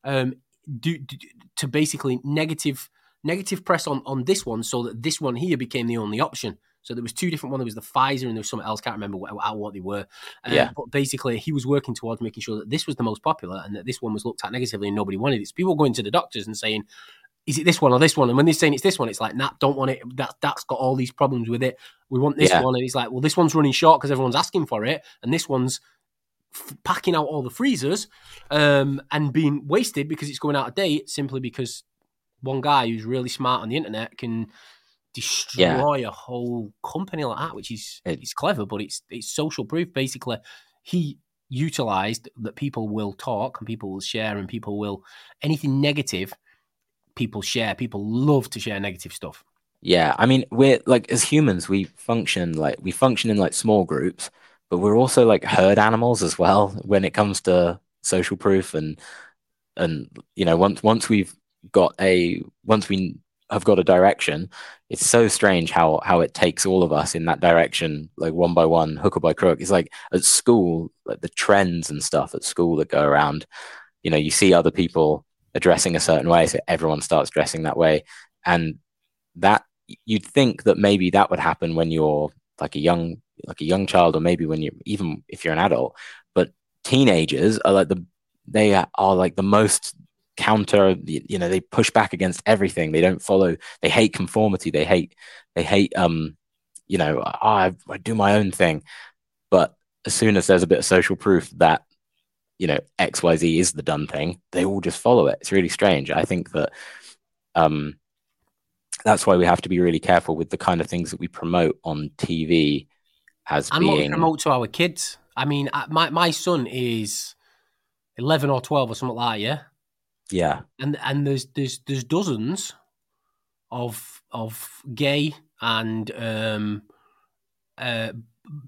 um, do, do, to basically negative negative press on on this one, so that this one here became the only option. So there was two different ones. There was the Pfizer and there was something else. Can't remember what, what they were. Um,
Yeah.
But basically, he was working towards making sure that this was the most popular and that this one was looked at negatively and nobody wanted it. So people going to the doctors and saying, "Is it this one or this one?" And when they're saying it's this one, it's like, "Nah, don't want it. That that's got all these problems with it. We want this
Yeah.
one." And it's like, "Well, this one's running short because everyone's asking for it, and this one's." f- Packing out all the freezers um, and being wasted because it's going out of date simply because one guy who's really smart on the internet can destroy a whole company like that, which is
It-
it's clever, but it's it's social proof. Basically, he utilized that people will talk and people will share and people will anything negative. People share. People love to share negative stuff.
Yeah, I mean, we're like as humans, we function like we function in like small groups, but we're also like herd animals as well when it comes to social proof and and you know once once we've got a once we have got a direction, it's so strange how how it takes all of us in that direction, like one by one, hook or by crook. It's like at school, like the trends and stuff at school that go around. You know, you see other people addressing a certain way, so everyone starts dressing that way, and that you'd think that maybe that would happen when you're like a young like a young child or maybe when you even if you're an adult but teenagers are like the they are like the most counter you know they push back against everything they don't follow they hate conformity they hate they hate um you know "Oh, I, I do my own thing but as soon as there's a bit of social proof that you know xyz is the done thing they all just follow it it's really strange i think that um that's why we have to be really careful with the kind of things that we promote on TV as
And
being
promote to our kids. I mean, uh, my my son is eleven or twelve or something like that. Yeah.
Yeah.
And and there's there's there's dozens of of gay and um uh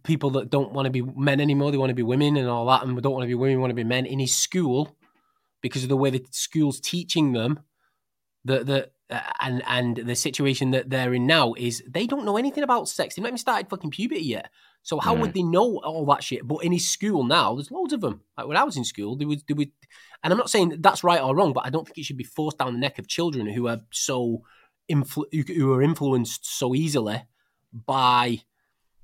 people that don't want to be men anymore. They want to be women and all that and we don't want to be women we want to be men in his school because of the way the school's teaching them that that and and the situation that they're in now is they don't know anything about sex they've not even started fucking puberty yet so how would they know all that shit but in his school now there's loads of them like when i was in school they would they would and I'm not saying that's right or wrong, but I don't think it should be forced down the neck of children who are so influ- who- are influenced so easily by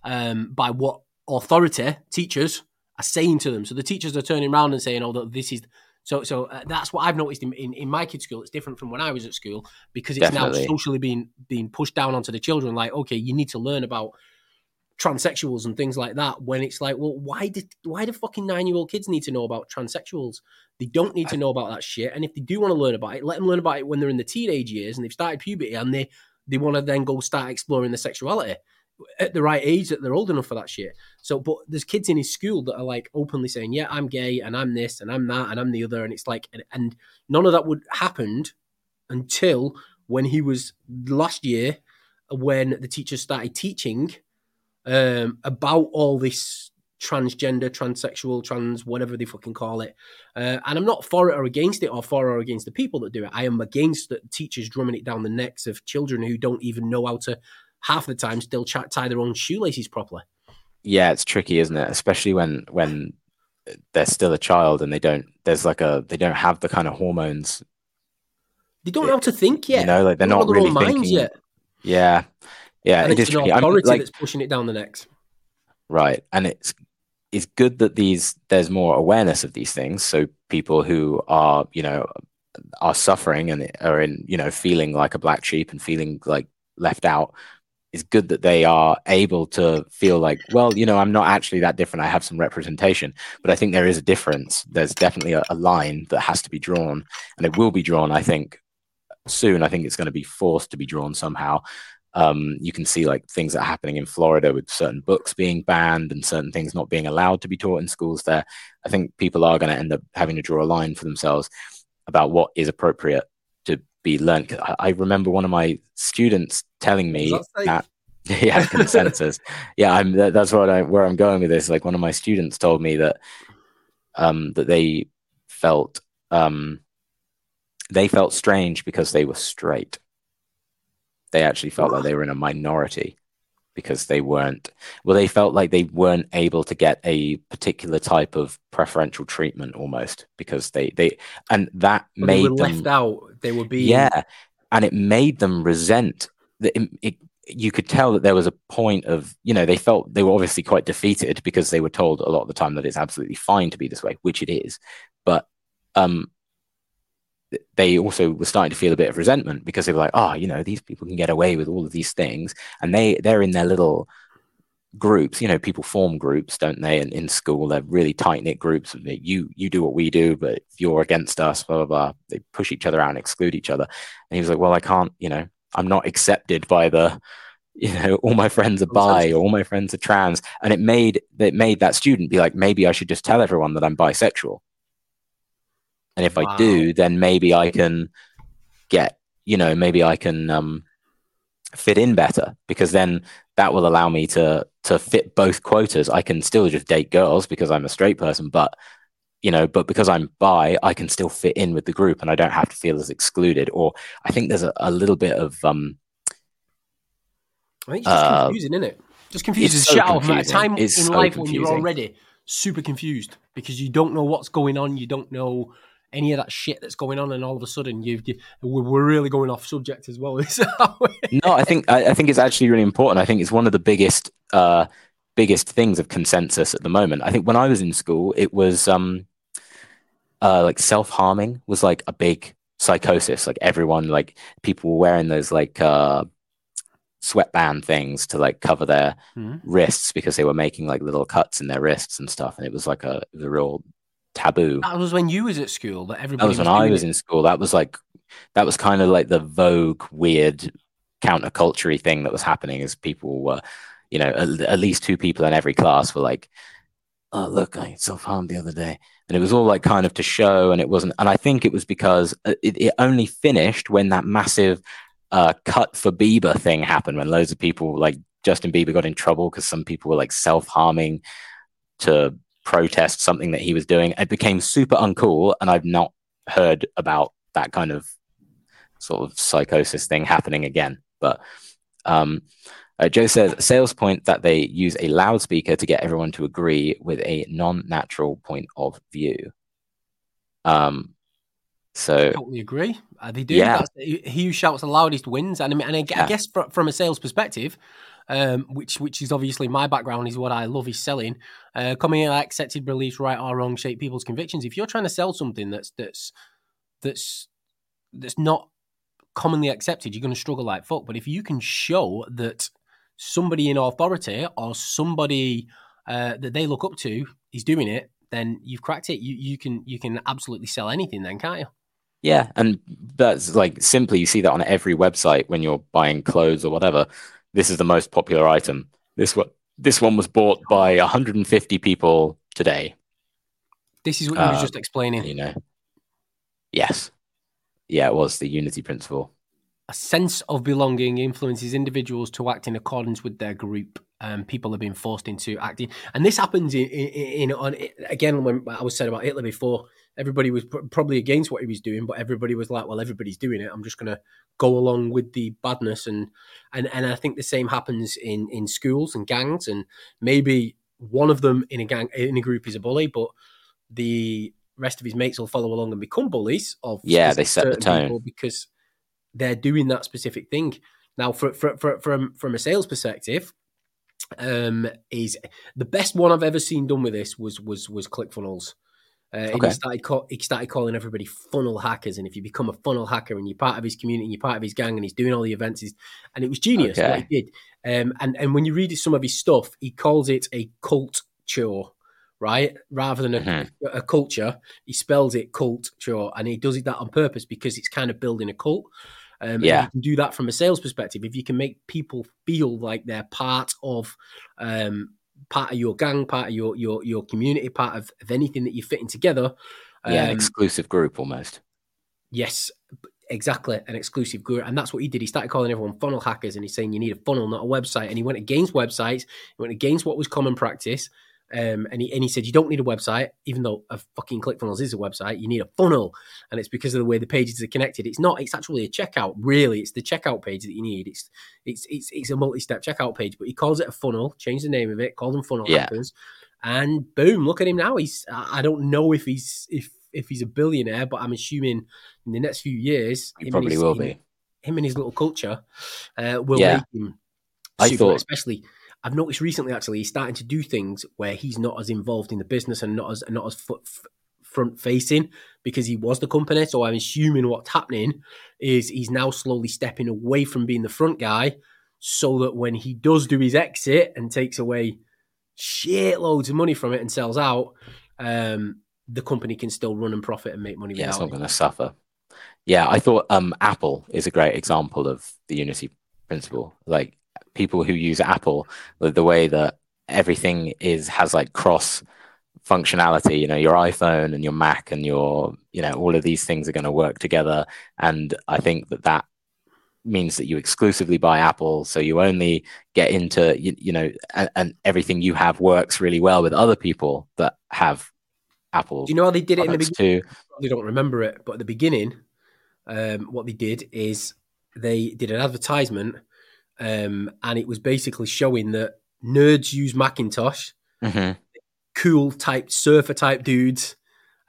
um, by what authority teachers are saying to them. So the teachers are turning around and saying, "Oh, that this is." So, so uh, that's what I've noticed in, in, in my kids' school. It's different from when I was at school because it's
Definitely.
now socially being being pushed down onto the children. Like, okay, you need to learn about transsexuals and things like that. When it's like, well, why did why do fucking nine year old kids need to know about transsexuals? They don't need to know about that shit. And if they do want to learn about it, let them learn about it when they're in the teenage years and they've started puberty and they they want to then go start exploring their sexuality at the right age that they're old enough for that shit. So, but there's kids in his school that are like openly saying, "Yeah, I'm gay and I'm this and I'm that and I'm the other," and it's like, and, and none of that would happened until when he was last year when the teachers started teaching um, about all this transgender, transsexual, trans, whatever they fucking call it. Uh, and I'm not for it or against it or for or against the people that do it. I am against the teachers drumming it down the necks of children who don't even know how to, half the time, still tie their own shoelaces properly.
Yeah, it's tricky, isn't it? Especially when when they're still a child and they don't. There's like a they don't have the kind of hormones.
They don't know how to think yet.
You know, like they're, not really thinking yet. Yeah, yeah.
And it it's is an authority like, that's pushing it down the necks.
Right, and it's it's good that these there's more awareness of these things so people who are you know are suffering and are in you know feeling like a black sheep and feeling like left out it's good that they are able to feel like well you know i'm not actually that different. I have some representation but i think there is a difference. There's definitely a, a line that has to be drawn and it will be drawn i think soon. I think it's going to be forced to be drawn somehow. Um, you can see like things that are happening in Florida with certain books being banned and certain things not being allowed to be taught in schools there. I think people are going to end up having to draw a line for themselves about what is appropriate be learned. I, I remember one of my students telling me that, that yeah, consensus. yeah, I'm that, that's what I where I'm going with this. Like one of my students told me that um, that they felt um, they felt strange because they were straight they actually felt like they were in a minority because they weren't well they felt like they weren't able to get a particular type of preferential treatment almost because they they and that well, made them
left out they would be
yeah and it made them resent that it, it, you could tell that there was a point of you know they felt they were obviously quite defeated because they were told a lot of the time that it's absolutely fine to be this way which it is. But um they also were starting to feel a bit of resentment because they were like, oh, you know, these people can get away with all of these things, and they they're in their little groups. You know, people form groups, don't they? And in school, they're really tight knit groups. You you do what we do, but if you're against us, blah blah blah. They push each other out and exclude each other. And he was like, well, I can't. You know, I'm not accepted by the you know all my friends are bi or all my friends are trans and it made it made that student be like maybe i should just tell everyone that i'm bisexual and if wow. I do, then maybe I can get, you know, maybe I can um, fit in better because then that will allow me to to fit both quotas. I can still just date girls because I'm a straight person, but you know, but because I'm bi, I can still fit in with the group and I don't have to feel as excluded. Or I think there's a, a little bit of um
I think it's just uh, confusing, isn't it? Just confuses so shit out of a time it's in so life confusing. when you're already super confused because you don't know what's going on, you don't know any of that shit that's going on, and all of a sudden you, you we're really going off subject as well.
no, I think I, I, think it's actually really important. I think it's one of the biggest uh, biggest things of consensus at the moment. I think when I was in school, it was um, uh, like self harming was like a big psychosis. Like everyone, like people were wearing those like uh, sweatband things to like cover their mm-hmm. wrists because they were making like little cuts in their wrists and stuff, and it was like a, a real taboo.
That was when you was at school. That everybody.
That was,
was
when I was
it.
in school. That was like, that was kind of like the vogue, weird, counterculture thing that was happening. As people were, you know, at, at least two people in every class were like, "Oh, look, I self harmed the other day," and it was all like kind of to show, and it wasn't. And I think it was because uh, it, it only finished when that massive uh, cut for Bieber thing happened, when loads of people like Justin Bieber got in trouble because some people were like self harming to protest something that he was doing. It became super uncool, and I've not heard about that kind of sort of psychosis thing happening again. But um, uh, Joe says sales point that they use a loudspeaker to get everyone to agree with a non-natural point of view. Um, so
totally agree. Uh, they do. Yeah. That's, he who shouts the loudest wins, and I mean, and I, yeah. I guess from a sales perspective, um, which which is obviously my background is what I love is selling. Uh, coming in accepted beliefs, right or wrong, shape people's convictions. If you're trying to sell something that's that's that's that's not commonly accepted, you're going to struggle like fuck. But if you can show that somebody in authority or somebody uh, that they look up to is doing it, then you've cracked it. You you can you can absolutely sell anything, then, can't you?
Yeah, and that's like simply you see that on every website when you're buying clothes or whatever this is the most popular item. This one, this one was bought by 150 people today.
This is what you uh, were just explaining.
You know, yes, yeah, it was the unity principle.
a sense of belonging influences individuals to act in accordance with their group. Um, people are being forced into acting, and this happens in, in, in on again when I was said about Hitler before. Everybody was pr- probably against what he was doing, but everybody was like, "Well, everybody's doing it. I'm just going to go along with the badness." And and and I think the same happens in in schools and gangs, and maybe one of them in a gang in a group is a bully, but the rest of his mates will follow along and become bullies of
yeah, they set the tone
because they're doing that specific thing. Now, for, for, for, from from a sales perspective, um, is the best one I've ever seen done with this was was was ClickFunnels. Uh, okay. he started call, he started calling everybody funnel hackers, and if you become a funnel hacker and you're part of his community, and you're part of his gang, and he's doing all the events, and it was genius okay. what he did. Um, and and when you read some of his stuff, he calls it a cult chore, right? Rather than a, mm-hmm. a culture, he spells it cult chore, and he does it that on purpose because it's kind of building a cult. Um, yeah, you can do that from a sales perspective. If you can make people feel like they're part of um, part of your gang, part of your your your community, part of, of anything that you're fitting together.
Um, yeah, an exclusive group almost.
Yes, exactly, an exclusive group, and that's what he did. He started calling everyone funnel hackers, and he's saying you need a funnel, not a website. And he went against websites. He went against what was common practice. Um, and he and he said you don't need a website, even though a fucking ClickFunnels is a website. You need a funnel, and it's because of the way the pages are connected. It's not. It's actually a checkout. Really, it's the checkout page that you need. It's it's it's it's a multi-step checkout page, but he calls it a funnel. Changed the name of it. Called them funnel yeah. hackers, and boom! Look at him now. He's. I don't know if he's if if he's a billionaire, but I'm assuming in the next few years
he probably his, will be.
Him and his little culture uh, will yeah. make him. I thought, especially I've noticed recently actually he's starting to do things where he's not as involved in the business and not as not as foot, front facing because he was the company. So I'm assuming what's happening is he's now slowly stepping away from being the front guy, so that when he does do his exit and takes away shitloads of money from it and sells out, um, the company can still run and profit and make money.
Yeah, it's not going to suffer. Yeah, I thought um, Apple is a great example of the unity principle. Like people who use Apple, the, the way that everything is has like cross functionality you know your iphone and your mac and your you know all of these things are going to work together and i think that that means that you exclusively buy apple so you only get into you, you know and, and, everything you have works really well with other people that have apple
Do you know how they did it in the beginning too. they don't remember it but at the beginning um, what they did is they did an advertisement um, and it was basically showing that nerds use Macintosh, mm-hmm. cool type surfer type dudes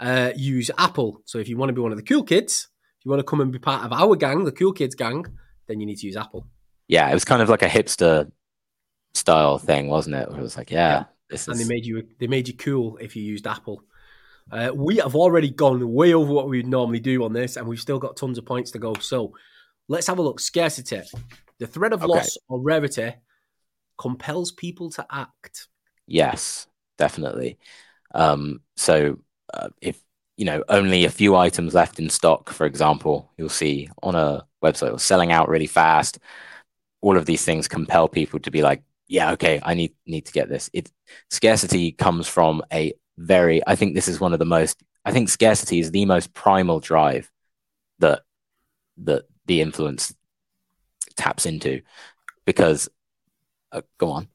uh, use Apple. So if you want to be one of the cool kids, if you want to come and be part of our gang, the cool kids gang, then you need to use Apple.
Yeah, it was kind of like a hipster style thing, wasn't it? It was like, yeah, yeah.
This and they made you they made you cool if you used Apple. Uh, we have already gone way over what we would normally do on this, and we've still got tons of points to go. So let's have a look. Scarcity. The threat of okay. loss or rarity compels people to act.
Yes, definitely. Um, so uh, if you know only a few items left in stock, for example, you'll see on a website or selling out really fast. All of these things compel people to be like, yeah, okay, I need need to get this. It scarcity comes from a very. I think this is one of the most. I think scarcity is the most primal drive that that the influence taps into because uh, go on.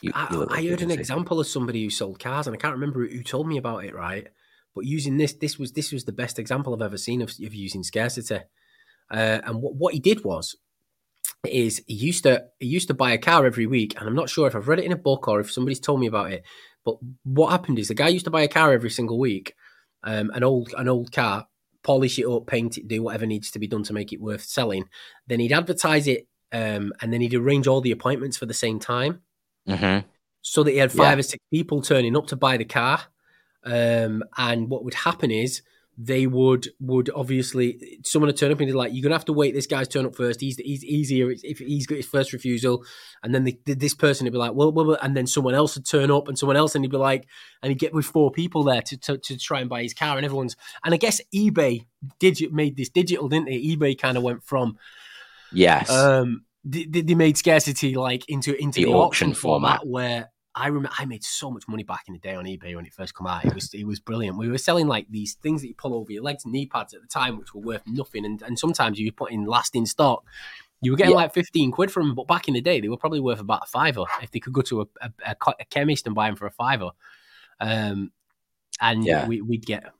You, you I, I heard an example of somebody who sold cars, and I can't remember who told me about it. Right, but using this, this was this was the best example I've ever seen of, of using scarcity. Uh, and what, what he did was, is he used to he used to buy a car every week, and I'm not sure if I've read it in a book or if somebody's told me about it. But what happened is the guy used to buy a car every single week, um, an old an old car, polish it up, paint it, do whatever needs to be done to make it worth selling. Then he'd advertise it, um, and then he'd arrange all the appointments for the same time,
mm-hmm.
so that he had five yeah. or six people turning up to buy the car. Um, and what would happen is they would would obviously someone would turn up and they're like, "You're gonna have to wait. This guy's turn up first. He's he's easier if he's got his first refusal." And then the, this person would be like, well, well, well," and then someone else would turn up, and someone else, and he'd be like, and he'd get with four people there to, to, to try and buy his car, and everyone's. And I guess eBay did made this digital, didn't they? eBay kind of went from
yes,
um, they, they made scarcity like into into the, the auction, auction format, format where I remember I made so much money back in the day on eBay when it first came out. It was it was brilliant. We were selling like these things that you pull over your legs, knee pads at the time, which were worth nothing, and, and sometimes you put in last in stock. You were getting yeah. like fifteen quid from them, but back in the day they were probably worth about a fiver if they could go to a, a, a chemist and buy them for a fiver. Um, and yeah. we, would get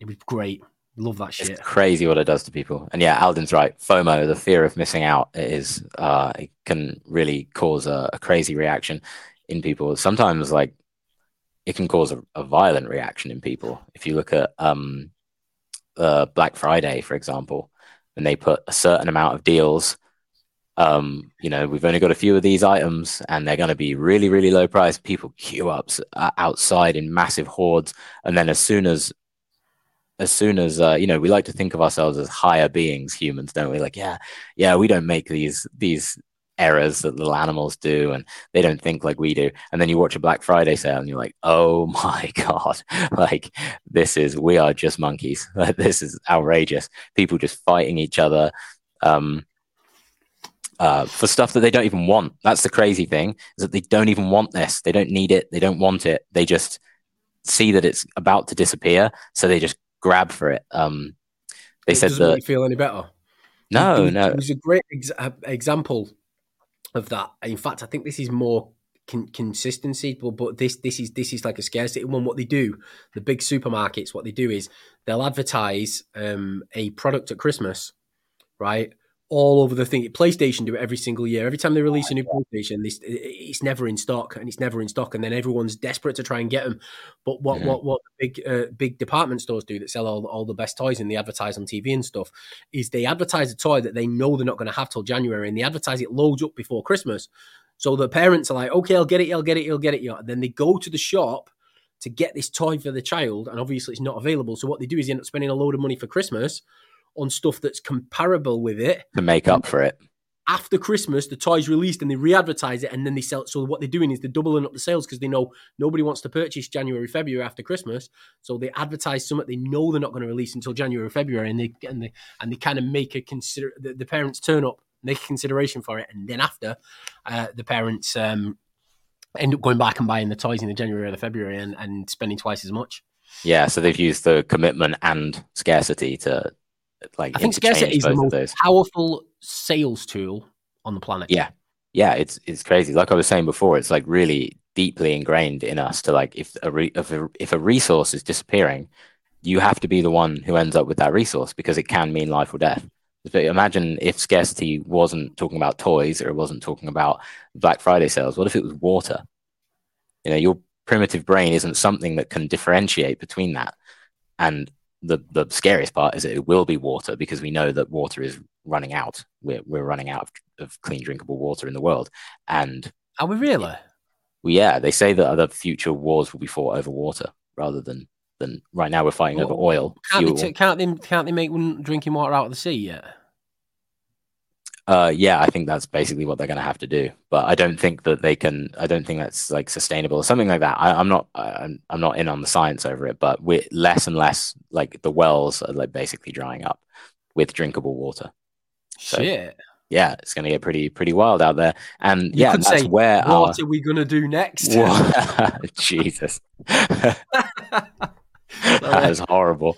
it was great. Love that shit.
It's crazy what it does to people. And yeah, Alden's right. FOMO, the fear of missing out, is uh, it can really cause a, a crazy reaction in people. Sometimes, like, it can cause a, a violent reaction in people. If you look at um, uh, Black Friday, for example, and they put a certain amount of deals um, you know, we've only got a few of these items and they're going to be really, really low price. People queue up uh, outside in massive hordes. And then as soon as, as soon as, uh, you know, we like to think of ourselves as higher beings, humans, don't we? Like, yeah, yeah, we don't make these, these errors that little animals do and they don't think like we do. And then you watch a Black Friday sale and you're like, oh my God, like this is, we are just monkeys. Like, this is outrageous. People just fighting each other. Um, uh, for stuff that they don't even want. That's the crazy thing is that they don't even want this. They don't need it. They don't want it. They just see that it's about to disappear, so they just grab for it. Um, they it said that
make feel any better.
No, no.
It was a great ex- example of that. In fact, I think this is more con- consistency, but, but this this is this is like a scarcity one. What they do, the big supermarkets, what they do is they'll advertise um, a product at Christmas, right? All over the thing. PlayStation do it every single year. Every time they release a new PlayStation, this, it's never in stock, and it's never in stock, and then everyone's desperate to try and get them. But what mm-hmm. what what big uh, big department stores do that sell all, all the best toys and they advertise on TV and stuff is they advertise a toy that they know they're not going to have till January, and they advertise it loads up before Christmas. So the parents are like, "Okay, I'll get it, I'll get it, I'll get it." Yeah. And then they go to the shop to get this toy for the child, and obviously it's not available. So what they do is they end up spending a load of money for Christmas on stuff that's comparable with it
to make up for it.
After Christmas, the toy's released and they re-advertise it, and then they sell it. So what they're doing is they're doubling up the sales because they know nobody wants to purchase January, February after Christmas. So they advertise something they know they're not going to release until January, or February, and they and they and they kind of make a consider. The, the parents turn up, make a consideration for it, and then after, uh, the parents um, end up going back and buying the toys in the January or the February and, and spending twice as much.
Yeah, so they've used the commitment and scarcity to like
I think scarcity is the most powerful sales tool on the planet.
Yeah, yeah, it's it's crazy. Like I was saying before, it's like really deeply ingrained in us to like if a re- if a, if a resource is disappearing, you have to be the one who ends up with that resource because it can mean life or death. But imagine if scarcity wasn't talking about toys or it wasn't talking about Black Friday sales. What if it was water? You know, your primitive brain isn't something that can differentiate between that. And the the scariest part is that it will be water because we know that water is running out. We're we're running out of, of clean drinkable water in the world, and
are we really?
Well, yeah, they say that other future wars will be fought over water rather than than right now we're fighting well, over oil.
Can't they, t- can't they can't they make drinking water out of the sea yet?
Uh, yeah, I think that's basically what they're going to have to do. But I don't think that they can. I don't think that's like sustainable or something like that. I, am not. I'm, I'm not in on the science over it. But we're less and less like the wells are like basically drying up with drinkable water.
So, Shit.
Yeah, it's going to get pretty pretty wild out there. And you yeah, that's say, where
what
our...
are we going to do next?
Jesus, that is horrible.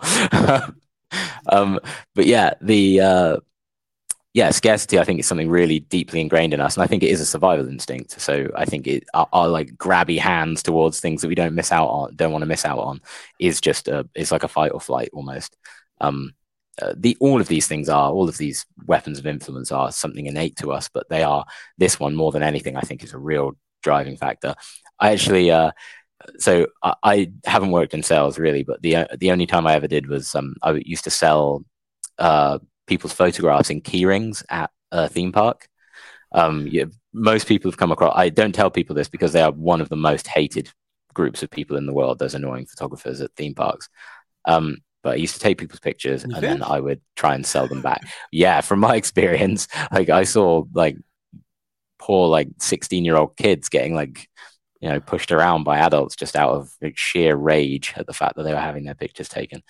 um, but yeah, the uh, yeah, scarcity, I think, is something really deeply ingrained in us. And I think it is a survival instinct. So I think it, our, our, like grabby hands towards things that we don't miss out on, don't want to miss out on, is just a, it's like a fight or flight almost. Um, uh, the all of these things are all of these weapons of influence are something innate to us, but they are this one more than anything. I think is a real driving factor. I actually, uh, so I, I, haven't worked in sales really, but the the only time I ever did was um, I used to sell uh, people's photographs in keyrings at a theme park. Um, you, most people have come across. I don't tell people this because they are one of the most hated groups of people in the world. Those annoying photographers at theme parks. Um, but I used to take people's pictures and then I would try and sell them back. yeah, from my experience, like I saw like poor like 16 year old kids getting like you know pushed around by adults just out of like, sheer rage at the fact that they were having their pictures taken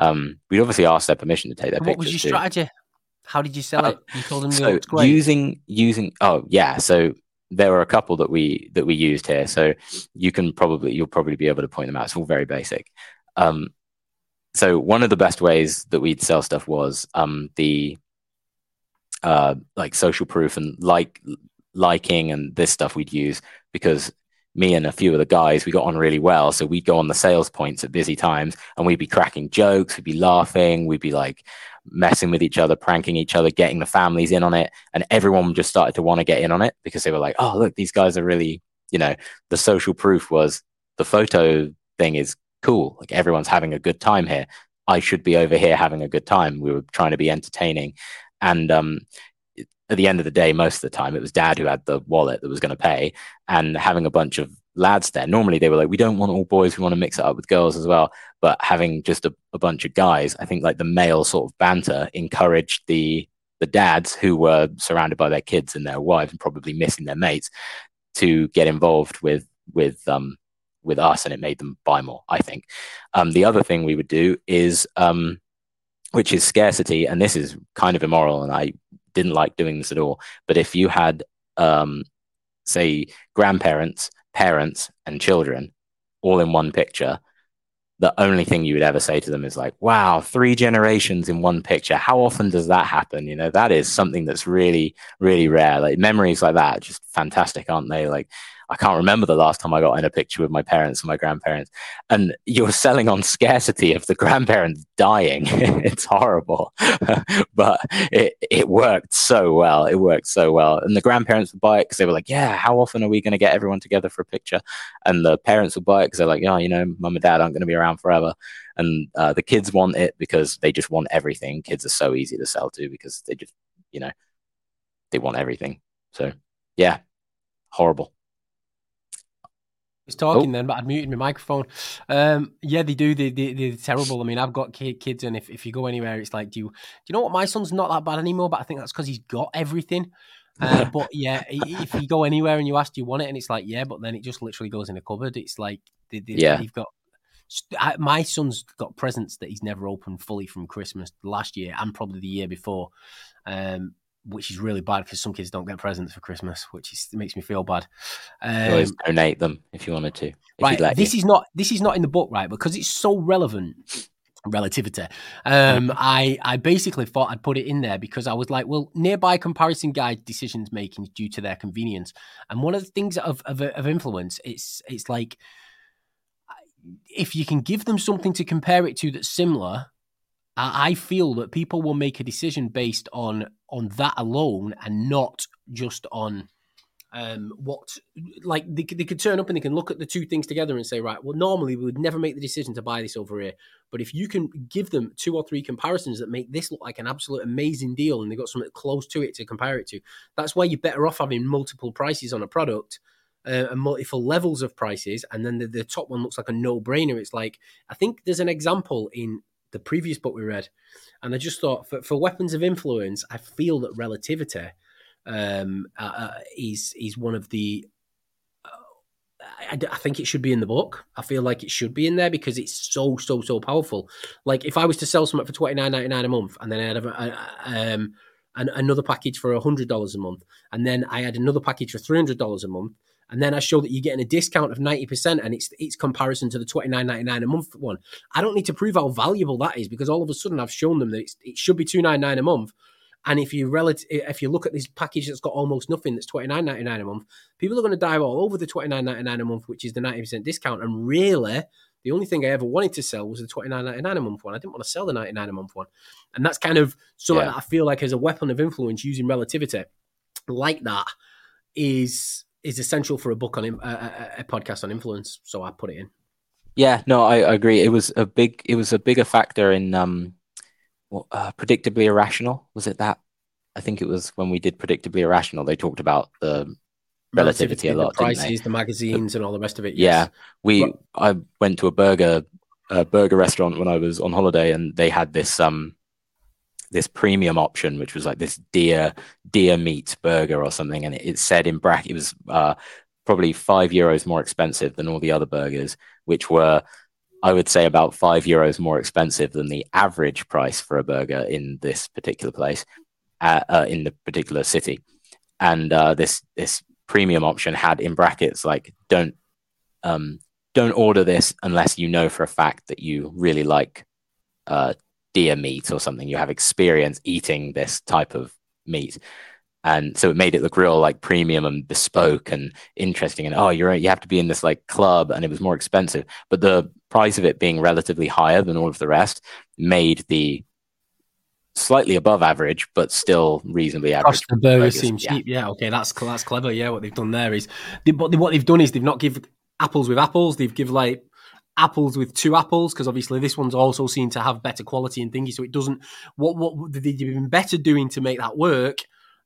um, we'd obviously asked their permission to take their pictures.
What was your strategy? How did you sell uh, it? You told them
so using using oh yeah, so there were a couple that we that we used here, so you can probably you'll probably be able to point them out. It's all very basic. Um, so one of the best ways that we'd sell stuff was um, the uh, like social proof and like liking and this stuff we'd use because me and a few of the guys we got on really well. So we'd go on the sales points at busy times and we'd be cracking jokes we'd be laughing we'd be like messing with each other pranking each other getting the families in on it. And everyone just started to want to get in on it because they were like oh look these guys are really you know the social proof was the photo thing is cool. Like everyone's having a good time here. I should be over here having a good time. We were trying to be entertaining. And um at the end of the day, most of the time, it was dad who had the wallet that was going to pay, and having a bunch of lads there. Normally, they were like, "We don't want all boys; we want to mix it up with girls as well." But having just a, a bunch of guys, I think like the male sort of banter encouraged the the dads who were surrounded by their kids and their wives and probably missing their mates to get involved with with um with us, and it made them buy more. I think. Um, the other thing we would do is um, which is scarcity, and this is kind of immoral, and I didn't like doing this at all. But if you had, um, say, grandparents, parents, and children all in one picture, the only thing you would ever say to them is like, wow, three generations in one picture. How often does that happen? You know, that is something that's really, really rare. Like memories like that, just fantastic, aren't they? Like I can't remember the last time I got in a picture with my parents and my grandparents. And you're selling on scarcity of the grandparents dying. it's horrible, but it, it worked so well. It worked so well. And the grandparents would buy it because they were like, yeah, how often are we going to get everyone together for a picture? And the parents would buy it because they're like, yeah, you know, mum and dad aren't going to be around forever. And uh, the kids want it because they just want everything. Kids are so easy to sell to because they just, you know, they want everything. So yeah, horrible
was talking oh. then, but I'd muted my microphone. Um, yeah, they do. They, they, they're terrible. I mean, I've got kids, and if, if you go anywhere, it's like, do you, do you know what? My son's not that bad anymore, but I think that's because he's got everything. Uh, but yeah, if you go anywhere and you ask, do you want it? And it's like, yeah, but then it just literally goes in a cupboard. It's like, they, they, yeah. you've got I, my son's got presents that he's never opened fully from Christmas last year and probably the year before. Um, which is really bad because some kids don't get presents for Christmas, which is, makes me feel bad.
Um, always donate them if you wanted to.
Right, this you. is not this is not in the book, right? Because it's so relevant. Relativity. Um, mm-hmm. I I basically thought I'd put it in there because I was like, well, nearby comparison guide decisions making due to their convenience, and one of the things of of, of influence, it's it's like if you can give them something to compare it to that's similar, I feel that people will make a decision based on on that alone and not just on um, what like they, they could turn up and they can look at the two things together and say right well normally we would never make the decision to buy this over here but if you can give them two or three comparisons that make this look like an absolute amazing deal and they've got something close to it to compare it to that's why you're better off having multiple prices on a product uh, and multiple levels of prices and then the, the top one looks like a no-brainer. It's like i think there's an example in the previous book we read, and I just thought for, for weapons of influence, I feel that relativity um, uh, uh is is one of the. Uh, I, I, think it should be in the book. I feel like it should be in there because it's so so so powerful. Like if I was to sell something for twenty nine ninety nine a month, and then I had a, um, an, another package for hundred dollars a month, and then I had another package for three hundred dollars a month, and then I show that you're getting a discount of 90% and it's it's comparison to the 29.99 a month one. I don't need to prove how valuable that is because all of a sudden I've shown them that it should be 299 a month. And if you relative, if you look at this package that's got almost nothing, that's twenty nine ninety nine a month, people are going to dive all over the twenty nine ninety nine a month, which is the ninety percent discount. And really, the only thing I ever wanted to sell was the twenty nine ninety nine a month one. I didn't want to sell the ninety nine a month one, and that's kind of something yeah. that I feel like as a weapon of influence using relativity, like that, is is essential for a book on a, a, podcast on influence. So I put it in.
Yeah, no, I, I, agree. It was a big, it was a bigger factor in um, well, uh, predictably irrational. Was it that? I think it was when we did predictably irrational. They talked about the relativity, relativity a lot.
The prices, the magazines, and all the rest of it.
Yes. Yeah, we. I went to a burger, a burger restaurant when I was on holiday, and they had this um this premium option, which was like this deer deer meat burger or something, and it, it said in bracket it was uh, probably five euros more expensive than all the other burgers, which were I would say about five euros more expensive than the average price for a burger in this particular place, uh, uh, in the particular city. And uh, this this premium option had in brackets like don't um, don't order this unless you know for a fact that you really like uh, deer meat or something. You have experience eating this type of meat. And so it made it look real like premium and bespoke and interesting. And oh, you're you have to be in this like club, and it was more expensive. But the price of it being relatively higher than all of the rest made the slightly above average, but still reasonably average.
the burger seems yeah. cheap. Yeah, okay, that's that's clever. Yeah, what they've done there is, they, but what they've done is they've not give apples with apples. They've give like apples with two apples because obviously this one's also seen to have better quality and thingy. So it doesn't. What what they've been better doing to make that work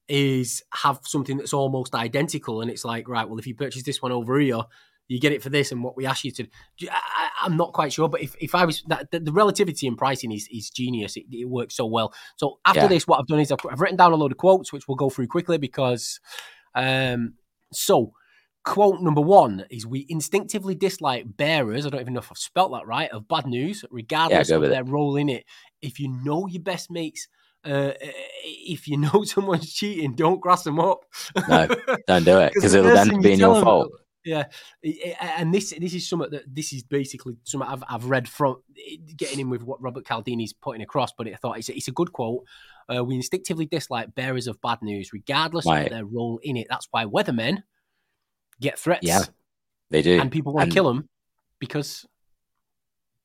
is have something that's almost identical, and it's like right, well, if you purchase this one over here, you get it for this, and what we ask you to. I, am not quite sure, but if, if I was that the, the relativity in pricing is is genius. It, it works so well. So after yeah. this, what I've done is I've, I've, written down a load of quotes, which we'll go through quickly because. Um, so quote number one is we instinctively dislike bearers. I don't even know if I've spelt that right. Of bad news, regardless yeah, of their it. role in it. If you know your best mates uh, if you know someone's cheating, don't grass them up.
no, don't do it because it'll then be in your fault.
Yeah, and this this is something that this is basically something I've, I've read from getting in with what Robert Cialdini's putting across. But I thought it's a, it's a good quote. Uh, we instinctively dislike bearers of bad news, regardless right. of their role in it. That's why weathermen get threats.
Yeah, they do,
and people want to kill them because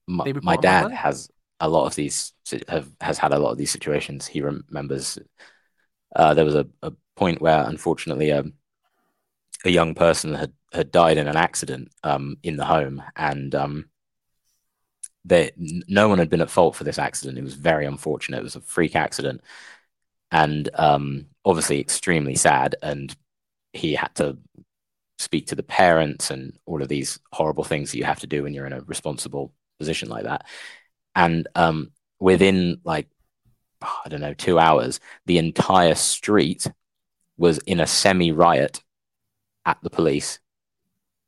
my, my dad has a lot of these have has had a lot of these situations. He remembers uh, there was a, a, point where unfortunately um, a young person had had died in an accident um, in the home, and um, they, no one had been at fault for this accident. It was very unfortunate. It was a freak accident, and um, obviously extremely sad. And he had to speak to the parents and all of these horrible things that you have to do when you're in a responsible position like that and um, within like I don't know two hours, the entire street was in a semi riot at the police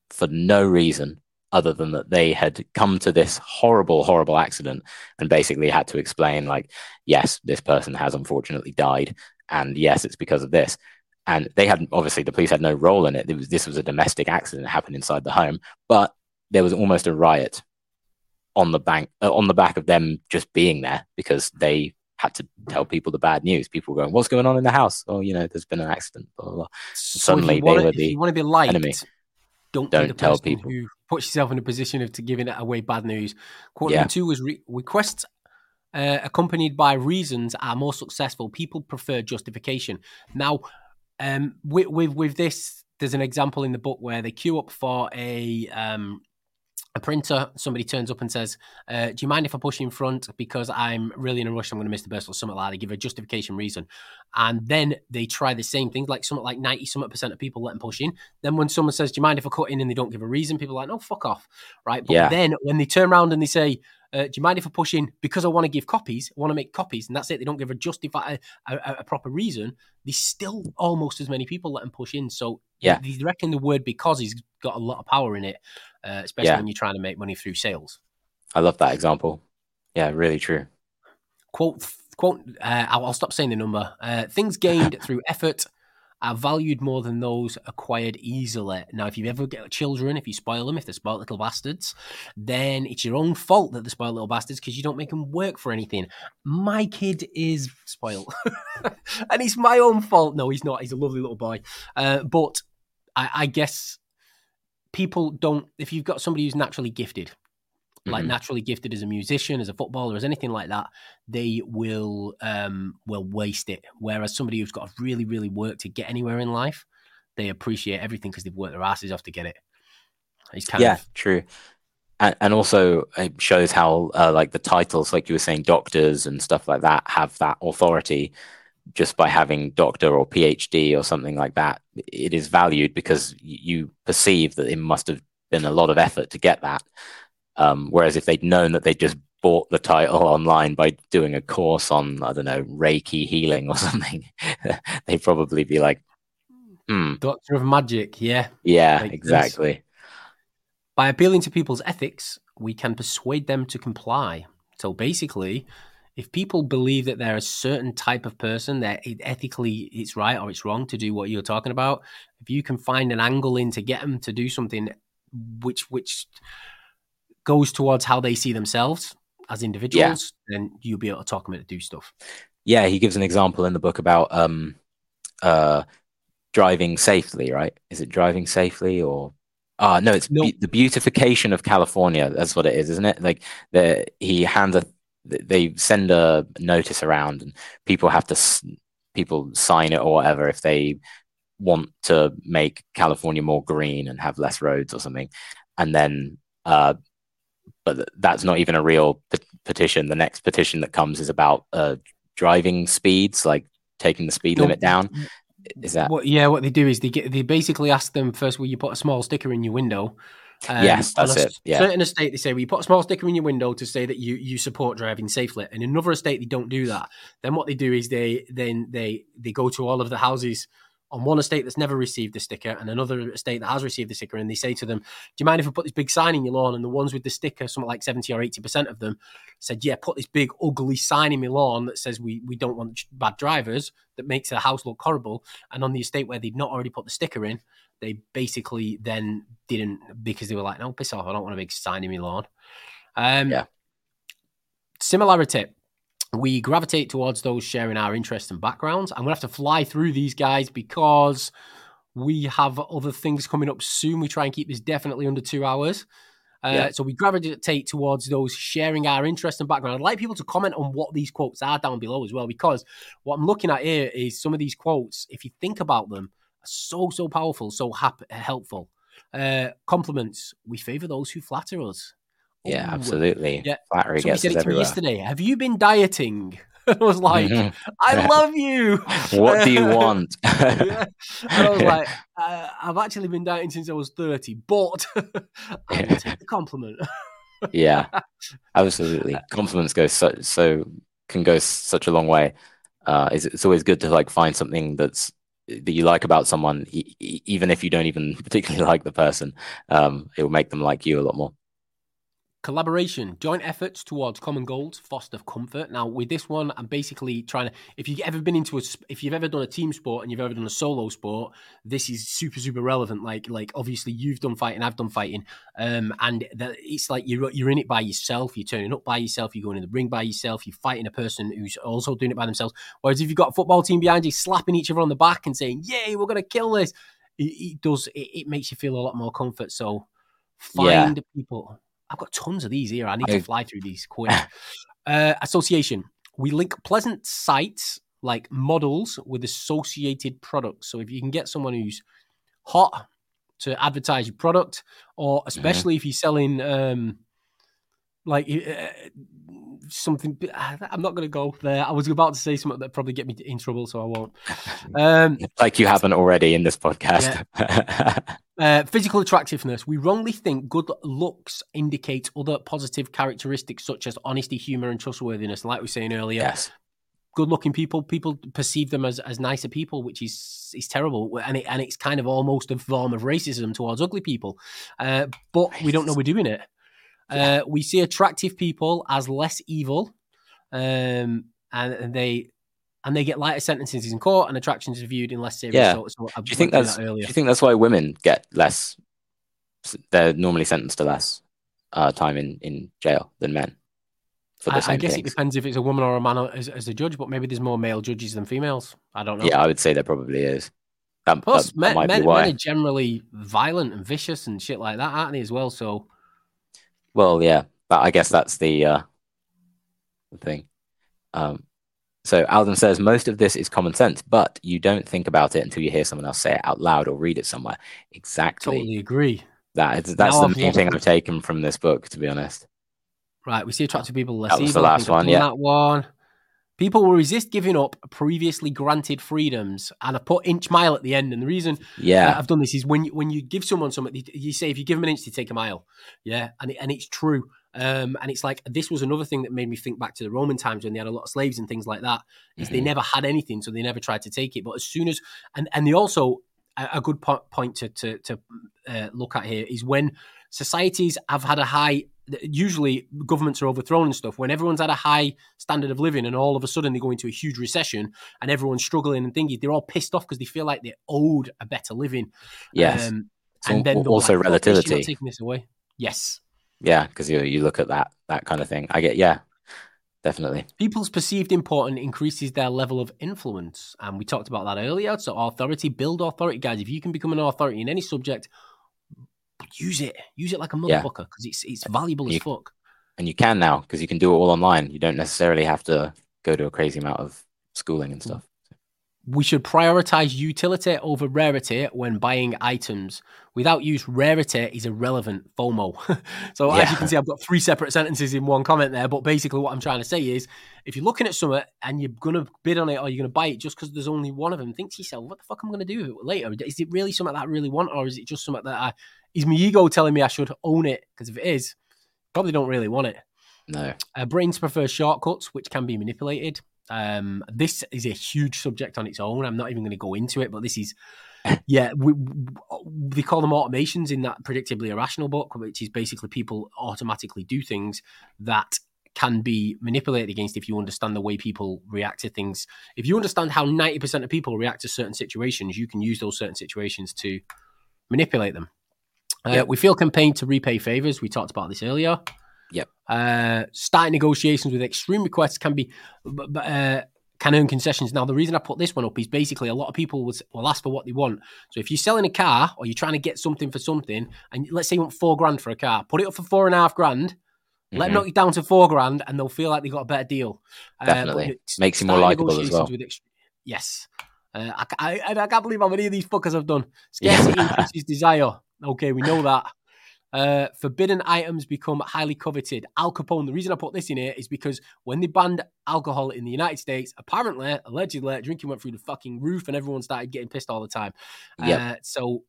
for no reason other than that they had come to this horrible, horrible accident and basically had to explain, like, yes, this person has unfortunately died, and yes, it's because of this. And they had obviously the police had no role in it. it was, this was a domestic accident that happened inside the home, but there was almost a riot on the bank uh, on the back of them just being there because they had to tell people the bad news. People were going, "What's going on in the house?" Oh, you know, there's been an accident. Blah, blah, blah. So Suddenly,
they
were the
you want to be liked, enemy. Don't,
don't tell people.
Who puts yourself in a position of to giving it away bad news. Quote yeah. two was re- requests uh, accompanied by reasons are more successful. People prefer justification. Now, um, with, with with this, there's an example in the book where they queue up for a um, a printer, somebody turns up and says, uh, "Do you mind if I push in front because I'm really in a rush? I'm going to miss the bus or something like that." They give a justification reason, and then they try the same thing. Like something like ninety something percent of people let them push in. Then when someone says, "Do you mind if I cut in?" and they don't give a reason, people are like, "No, fuck off," right? But yeah. then when they turn around and they say, uh, "Do you mind if I push in because I want to give copies? I want to make copies," and that's it. They don't give a justify a, a, a proper reason. There's still almost as many people let them push in. So
yeah,
they reckon the word because has got a lot of power in it uh, especially yeah. when you're trying to make money through sales.
I love that example. Yeah, really true.
Quote, quote. Uh, I'll, I'll, stop saying the number. Uh, things gained through effort are valued more than those acquired easily. Now, if you ever get children, if you spoil them, if they're spoiled little bastards, then it's your own fault that they're spoiled little bastards because you don't make them work for anything. My kid is spoiled, and it's my own fault. No, he's not. He's a lovely little boy. Uh, but I, I guess people don't if you've got somebody who's naturally gifted like mm-hmm. naturally gifted as a musician as a footballer as anything like that they will um will waste it whereas somebody who's got to really really work to get anywhere in life they appreciate everything because they've worked their asses off to get it It's
yeah of... true and, and also it shows how uh, like the titles like you were saying doctors and stuff like that have that authority just by having doctor or PhD or something like that, it is valued because you perceive that it must have been a lot of effort to get that. Um, whereas if they'd known that they'd just bought the title online by doing a course on, I don't know, Reiki healing or something, they'd probably be like, hmm.
Doctor of Magic, yeah.
Yeah, exactly.
By appealing to people's ethics, we can persuade them to comply. So basically, if people believe that they're a certain type of person, that it, ethically it's right or it's wrong to do what you're talking about, if you can find an angle in to get them to do something which which goes towards how they see themselves as individuals, yeah. then you'll be able to talk them into do stuff.
Yeah, he gives an example in the book about um, uh, driving safely. Right? Is it driving safely or Ah, uh, no, it's be- the beautification of California. That's what it is, isn't it? Like the he hands a they send a notice around, and people have to people sign it or whatever if they want to make California more green and have less roads or something, and then. Uh, but that's not even a real pe- petition. The next petition that comes is about uh, driving speeds, like taking the speed limit down. Is that
what? Yeah, what they do is they get they basically ask them first. Will you put a small sticker in your window?
Um, yes, that's it. Yeah.
Certain estate they say, well, you put a small sticker in your window to say that you you support driving safely. And in another estate they don't do that. Then what they do is they then they they go to all of the houses on one estate that's never received the sticker and another estate that has received the sticker, and they say to them, "Do you mind if I put this big sign in your lawn?" And the ones with the sticker, something like seventy or eighty percent of them, said, "Yeah, put this big ugly sign in my lawn that says we we don't want bad drivers that makes the house look horrible." And on the estate where they'd not already put the sticker in, they basically then didn't because they were like, "No, piss off! I don't want a big sign in my lawn." Um, yeah. Similarity we gravitate towards those sharing our interests and backgrounds. I'm going to have to fly through these guys because we have other things coming up soon. We try and keep this definitely under two hours. Uh, yeah. So we gravitate towards those sharing our interest and background. I'd like people to comment on what these quotes are down below as well, because what I'm looking at here is some of these quotes. If you think about them, are so so powerful, so hap- helpful. Uh, compliments. We favour those who flatter us.
Yeah, Ooh. absolutely. Yeah. Flattery Somebody
said
it to
me yesterday. Have you been dieting? I was like, mm-hmm. I love you.
what do you want?
yeah. I was like, uh, I've actually been dieting since I was 30, but I take the compliment.
yeah, absolutely. Compliments go so, so can go such a long way. Uh, it's, it's always good to like find something that's that you like about someone, e- even if you don't even particularly like the person. Um, it will make them like you a lot more.
Collaboration, joint efforts towards common goals, foster comfort. Now, with this one, I'm basically trying to. If you've ever been into a, if you've ever done a team sport and you've ever done a solo sport, this is super, super relevant. Like, like obviously you've done fighting, I've done fighting, um, and the, it's like you're you're in it by yourself. You're turning up by yourself. You're going in the ring by yourself. You're fighting a person who's also doing it by themselves. Whereas if you've got a football team behind you, slapping each other on the back and saying, "Yay, we're gonna kill this," it, it does. It, it, makes you feel a lot more comfort. So, find yeah. people I've got tons of these here. I need I... to fly through these quick. uh, association. We link pleasant sights like models with associated products. So if you can get someone who's hot to advertise your product, or mm-hmm. especially mm-hmm. if you're selling um, like uh, something. I'm not going to go there. I was about to say something that probably get me in trouble, so I won't.
Um, like you haven't already in this podcast.
Yeah. uh, physical attractiveness. We wrongly think good looks indicate other positive characteristics such as honesty, humor, and trustworthiness. Like we were saying earlier,
yes.
Good-looking people, people perceive them as, as nicer people, which is is terrible, and it, and it's kind of almost a form of racism towards ugly people. Uh, but we don't know we're doing it. Uh, we see attractive people as less evil, um, and, and, they and they get lighter sentences in court, and attractions are viewed in less serious.
Yeah. So, so do you think that's that do you think that's why women get less? They're normally sentenced to less uh, time in, in jail than men.
I, I, guess things. it depends if it's a woman or a man as, as, a judge, but maybe there's more male judges than females. I don't know.
Yeah, I would say there probably is.
That, Plus, that, men, men, men, are generally violent and vicious and shit like that, aren't they, as well? So
well, yeah, but I guess that's the uh, the thing. Um, so Alden says most of this is common sense, but you don't think about it until you hear someone else say it out loud or read it somewhere. Exactly.
Totally agree.
That is, that's now the main thing I've taken from this book, to be honest.
Right, we see attractive people less.
That was evil. the last one. Yeah,
that one. People will resist giving up previously granted freedoms, and I put inch mile at the end. And the reason
yeah
I've done this is when you, when you give someone something, you say if you give them an inch, they take a mile. Yeah, and it, and it's true. Um, and it's like this was another thing that made me think back to the Roman times when they had a lot of slaves and things like that. Is mm-hmm. they never had anything, so they never tried to take it. But as soon as and and they also a, good point to to, to uh, look at here is when societies have had a high usually governments are overthrown and stuff when everyone's at a high standard of living and all of a sudden they go into a huge recession and everyone's struggling and thinking they're all pissed off because they feel like they're owed a better living
yes
um,
So
and then
also
like, "Fuck this,
relativity.
taking this away yes
yeah because you you look at that that kind of thing i get yeah definitely
People's perceived importance increases their level of influence. And we talked about that earlier. So, authority, build authority, guys. If you can become an authority in any subject, use it. Use it like a motherfucker because it's it's valuable as fuck.
and you can now because you can do it all online you don't necessarily have to go to a crazy amount of schooling and mm. stuff
We should prioritize utility over rarity when buying items. Without use, rarity is irrelevant. FOMO. so, as you can see, I've got three separate sentences in one comment there. But basically, what I'm trying to say is if you're looking at something and you're going to bid on it or you're going to buy it just because there's only one of them, think to yourself, what the fuck am I going to do with it later? Is it really something that I really want or is it just something that I, is my ego telling me I should own it? Because if it is, probably don't really want it.
no
Uh, brains prefer shortcuts, which can be manipulated. Um, this is a huge subject on its own. I'm not even going to go into it, but this is, yeah, we, they call them automations in that predictably irrational book, which is basically people automatically do things that can be manipulated against if you understand the way people react to things. If you understand how 90% of people react to certain situations, you can use those certain situations to manipulate them. Uh,
Yep.
We feel compelled to repay favors. We talked about this earlier.
Yep.
Uh, starting negotiations with extreme requests can be uh, can earn concessions. Now, the reason I put this one up is basically a lot of people will, will ask for what they want. So if you're selling a car or you're trying to get something for something, and let's say you want four grand for a car, put it up for four and a half grand. Let them
Mhm.
knock you down to four grand, and they'll feel like they got a better deal. Uh,
Definitely.
it's-
Makes you more likable as well.
ext- yes, uh, I, I, I can't believe how many of these fuckers I've done. Scarcity
Yeah.
increases desire. Okay, we know that. Uh, forbidden items become highly coveted. Al Capone. The reason I put this in here is because when they banned alcohol in the United States, apparently, allegedly, drinking went through the fucking roof, and everyone started getting pissed all the time.
Yeah.
Uh, so,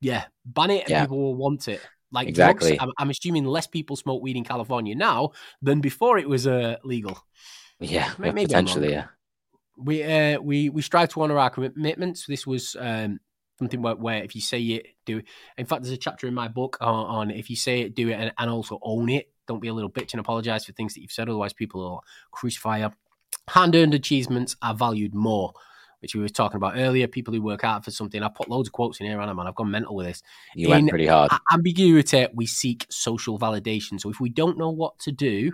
yeah, ban it, and
Yeah.
people will want it. Like
Exactly.
drugs, I'm, I'm assuming less people smoke weed in California now than before it was uh, legal.
yeah
maybe
potentially yeah
We uh, we we strive to honor our commitments. This was um, something where, where if you say it, do it. In fact, there's a chapter in my book on, on if you say it, do it, and, and also own it. Don't be a little bitch and apologize for things that you've said. Otherwise, people will crucify you. Hand-earned achievements are valued more, which we were talking about earlier. People who work hard for something. I put loads of quotes in here, and man, I've gone mental with this.
you went
In-
pretty hard
ambiguity, we seek social validation. So if we don't know what to do,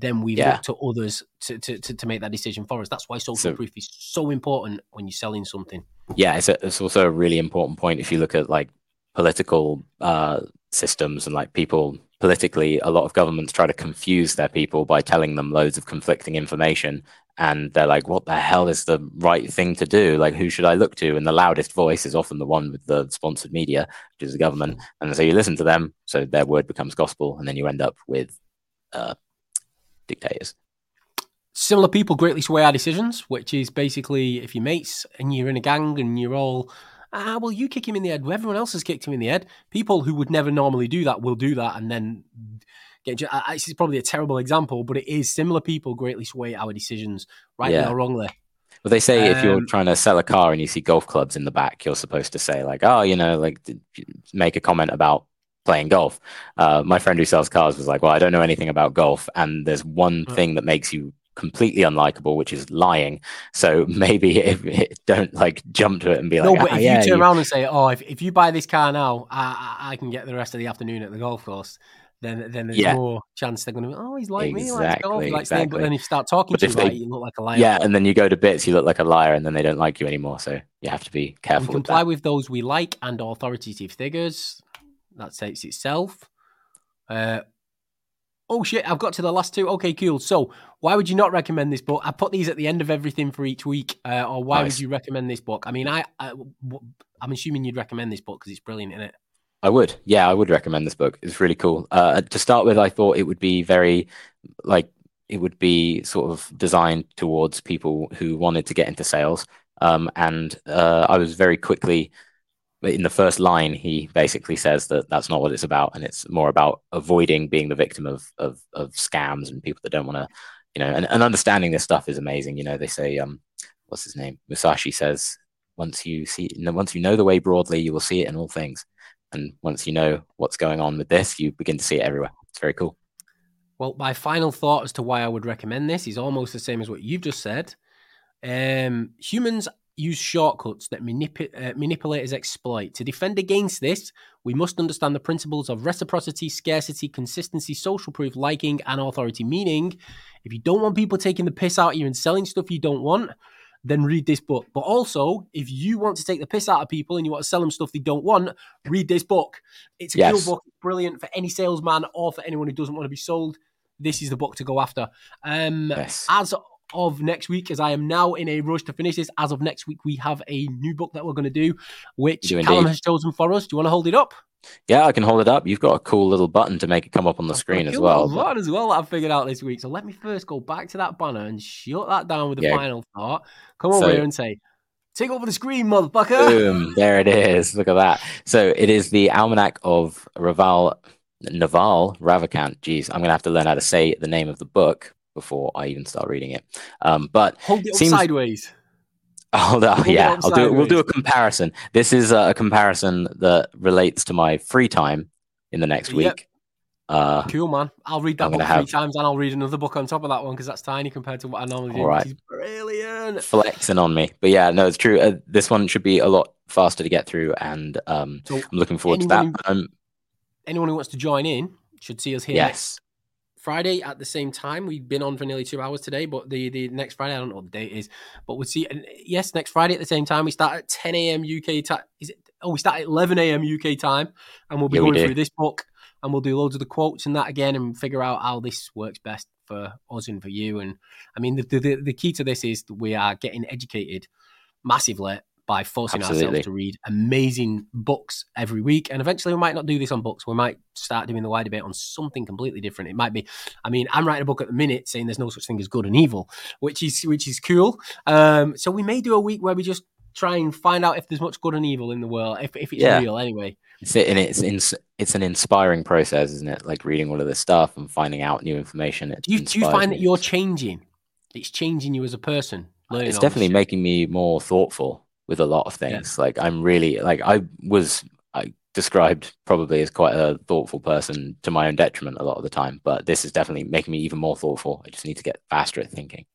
then we
Yeah.
look to others to, to, to, to make that decision for us. That's why social
So-
proof is so important when you're selling something.
yeah it's, a, it's also a really important point if you look at like political uh, systems and like people politically a lot of governments try to confuse their people by telling them loads of conflicting information and they're like what the hell is the right thing to do like who should i look to and the loudest voice is often the one with the sponsored media which is the government and so you listen to them so their word becomes gospel and then you end up with uh, dictators
Similar people greatly sway our decisions, which is basically if you're mates and you're in a gang and you're all, ah, well, you kick him in the head. Well, everyone else has kicked him in the head. People who would never normally do that will do that and then get. This is probably a terrible example, but it is similar people greatly sway our decisions, rightly
Yeah.
or wrongly.
Well, they say if you're
Um,
trying to sell a car and you see golf clubs in the back, you're supposed to say like, "Oh, you know, like make a comment about playing golf." Uh, my friend who sells cars was like, "Well, I don't know anything about golf, and there's one
Right.
thing that makes you completely unlikable, which is lying. So maybe if don't like jump to it and be like,
no, but
"Ah,
if
yeah,
you turn
you-
around and say, "Oh, if, if you buy this car now, I, I I can get the rest of the afternoon at the golf course," then then there's
Yeah.
more chance they're going to be, "Oh, he's like me, he likes golf, he
Exactly.
But then if you start talking
But
to about
they-
it, you look like a liar.
yeah, and then you go to bits, you look like a liar, and then they don't like you anymore. So you have to be careful with
comply
that.
with those we like and authoritative figures. That states itself. Uh, oh shit! I've got to the last two. Okay, cool. So, why would you not recommend this book? I put these at the end of everything for each week. Uh, or why
Nice.
would you recommend this book? I mean, I, I am assuming you'd recommend this book because it's brilliant, isn't it?
I would. Yeah, I would recommend this book. It's really cool. Uh, to start with, I thought it would be very like it would be sort of designed towards people who wanted to get into sales. Um, and uh, I was very quickly in the first line. He basically says that that's not what it's about, and it's more about avoiding being the victim of of, of scams and people that don't want to, you know. And, and understanding this stuff is amazing. You know, they say, um, what's his name? Musashi says, once you see, once you know the way broadly, you will see it in all things. And once you know what's going on with this, you begin to see it everywhere. It's very cool.
Well, my final thought as to why I would recommend this is almost the same as what you've just said. Um, humans use shortcuts that manip- uh, manipulators exploit. To defend against this, we must understand the principles of reciprocity, scarcity, consistency, social proof, liking, and authority. Meaning, if you don't want people taking the piss out of you and selling stuff you don't want, then read this book. But also, if you want to take the piss out of people and you want to sell them stuff they don't want, read this book. It's a yes. cool book, brilliant for any salesman or for anyone who doesn't want to be sold. This is the book to go after. Um, yes. As of next week, as I am now in a rush to finish this. As of next week, we have a new book that we're going to do, which Callum has chosen for us. Do you want to hold it up?
Yeah, I can hold it up. You've got a cool little button to make it come up on the screen as well.
Button as well that I've figured out this week. So let me first go back to that banner and shut that down with the yeah. final thought. Come over so, here and say, Take over the screen, motherfucker.
Boom. There it is. Look at that. So it is the Almanack of Raval Naval Ravikant. Jeez, I'm going to have to learn how to say the name of the book before I even start reading it. Um, but
hold it seems... sideways.
Oh, hold yeah, I'll do. It. We'll do a comparison. This is a comparison that relates to my free time in the next week. Yep.
Uh, cool, man. I'll read that book three have... times, and I'll read another book on top of that one because that's tiny compared to what I normally do. All right, brilliant.
Flexing on me, but yeah, no, it's true. Uh, this one should be a lot faster to get through, and um, so I'm looking forward to that. Who, um,
anyone who wants to join in should see us here yes. Friday at the same time. We've been on for nearly two hours today, but the, the next Friday, I don't know what the date is, but we'll see. And uh, yes, next Friday at the same time. We start at 10 a.m. UK time. Is it? Oh, we start at 11 a.m. UK time, and we'll be yeah, going we through this book, and we'll do loads of the quotes and that again, and figure out how this works best for us and for you. And I mean, the the, the key to this is we are getting educated massively by forcing Absolutely. ourselves to read amazing books every week. And eventually, we might not do this on books. We might start doing the wide debate on something completely different. It might be, I mean, I'm writing a book at the minute saying there's no such thing as good and evil, which is which is cool. Um, so we may do a week where we just try and find out if there's much good and evil in the world, if, if it's yeah. real anyway.
It's and it's it's it's an inspiring process, isn't it? Like reading all of this stuff and finding out new information.
do you, do you find that you're changing? It's changing you as a person.
It's definitely making me more thoughtful with a lot of things. Yeah. Like I'm really like I was I described probably as quite a thoughtful person to my own detriment a lot of the time, but this is definitely making me even more thoughtful. I just need to get faster at thinking.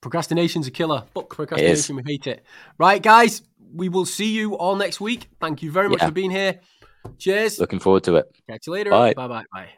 Procrastination's a killer. Book procrastination, we hate it. Right, guys, we will see you all next week. Thank you very much yeah. for being here. Cheers.
Looking forward to it.
Catch you later. Bye. Bye bye. Bye.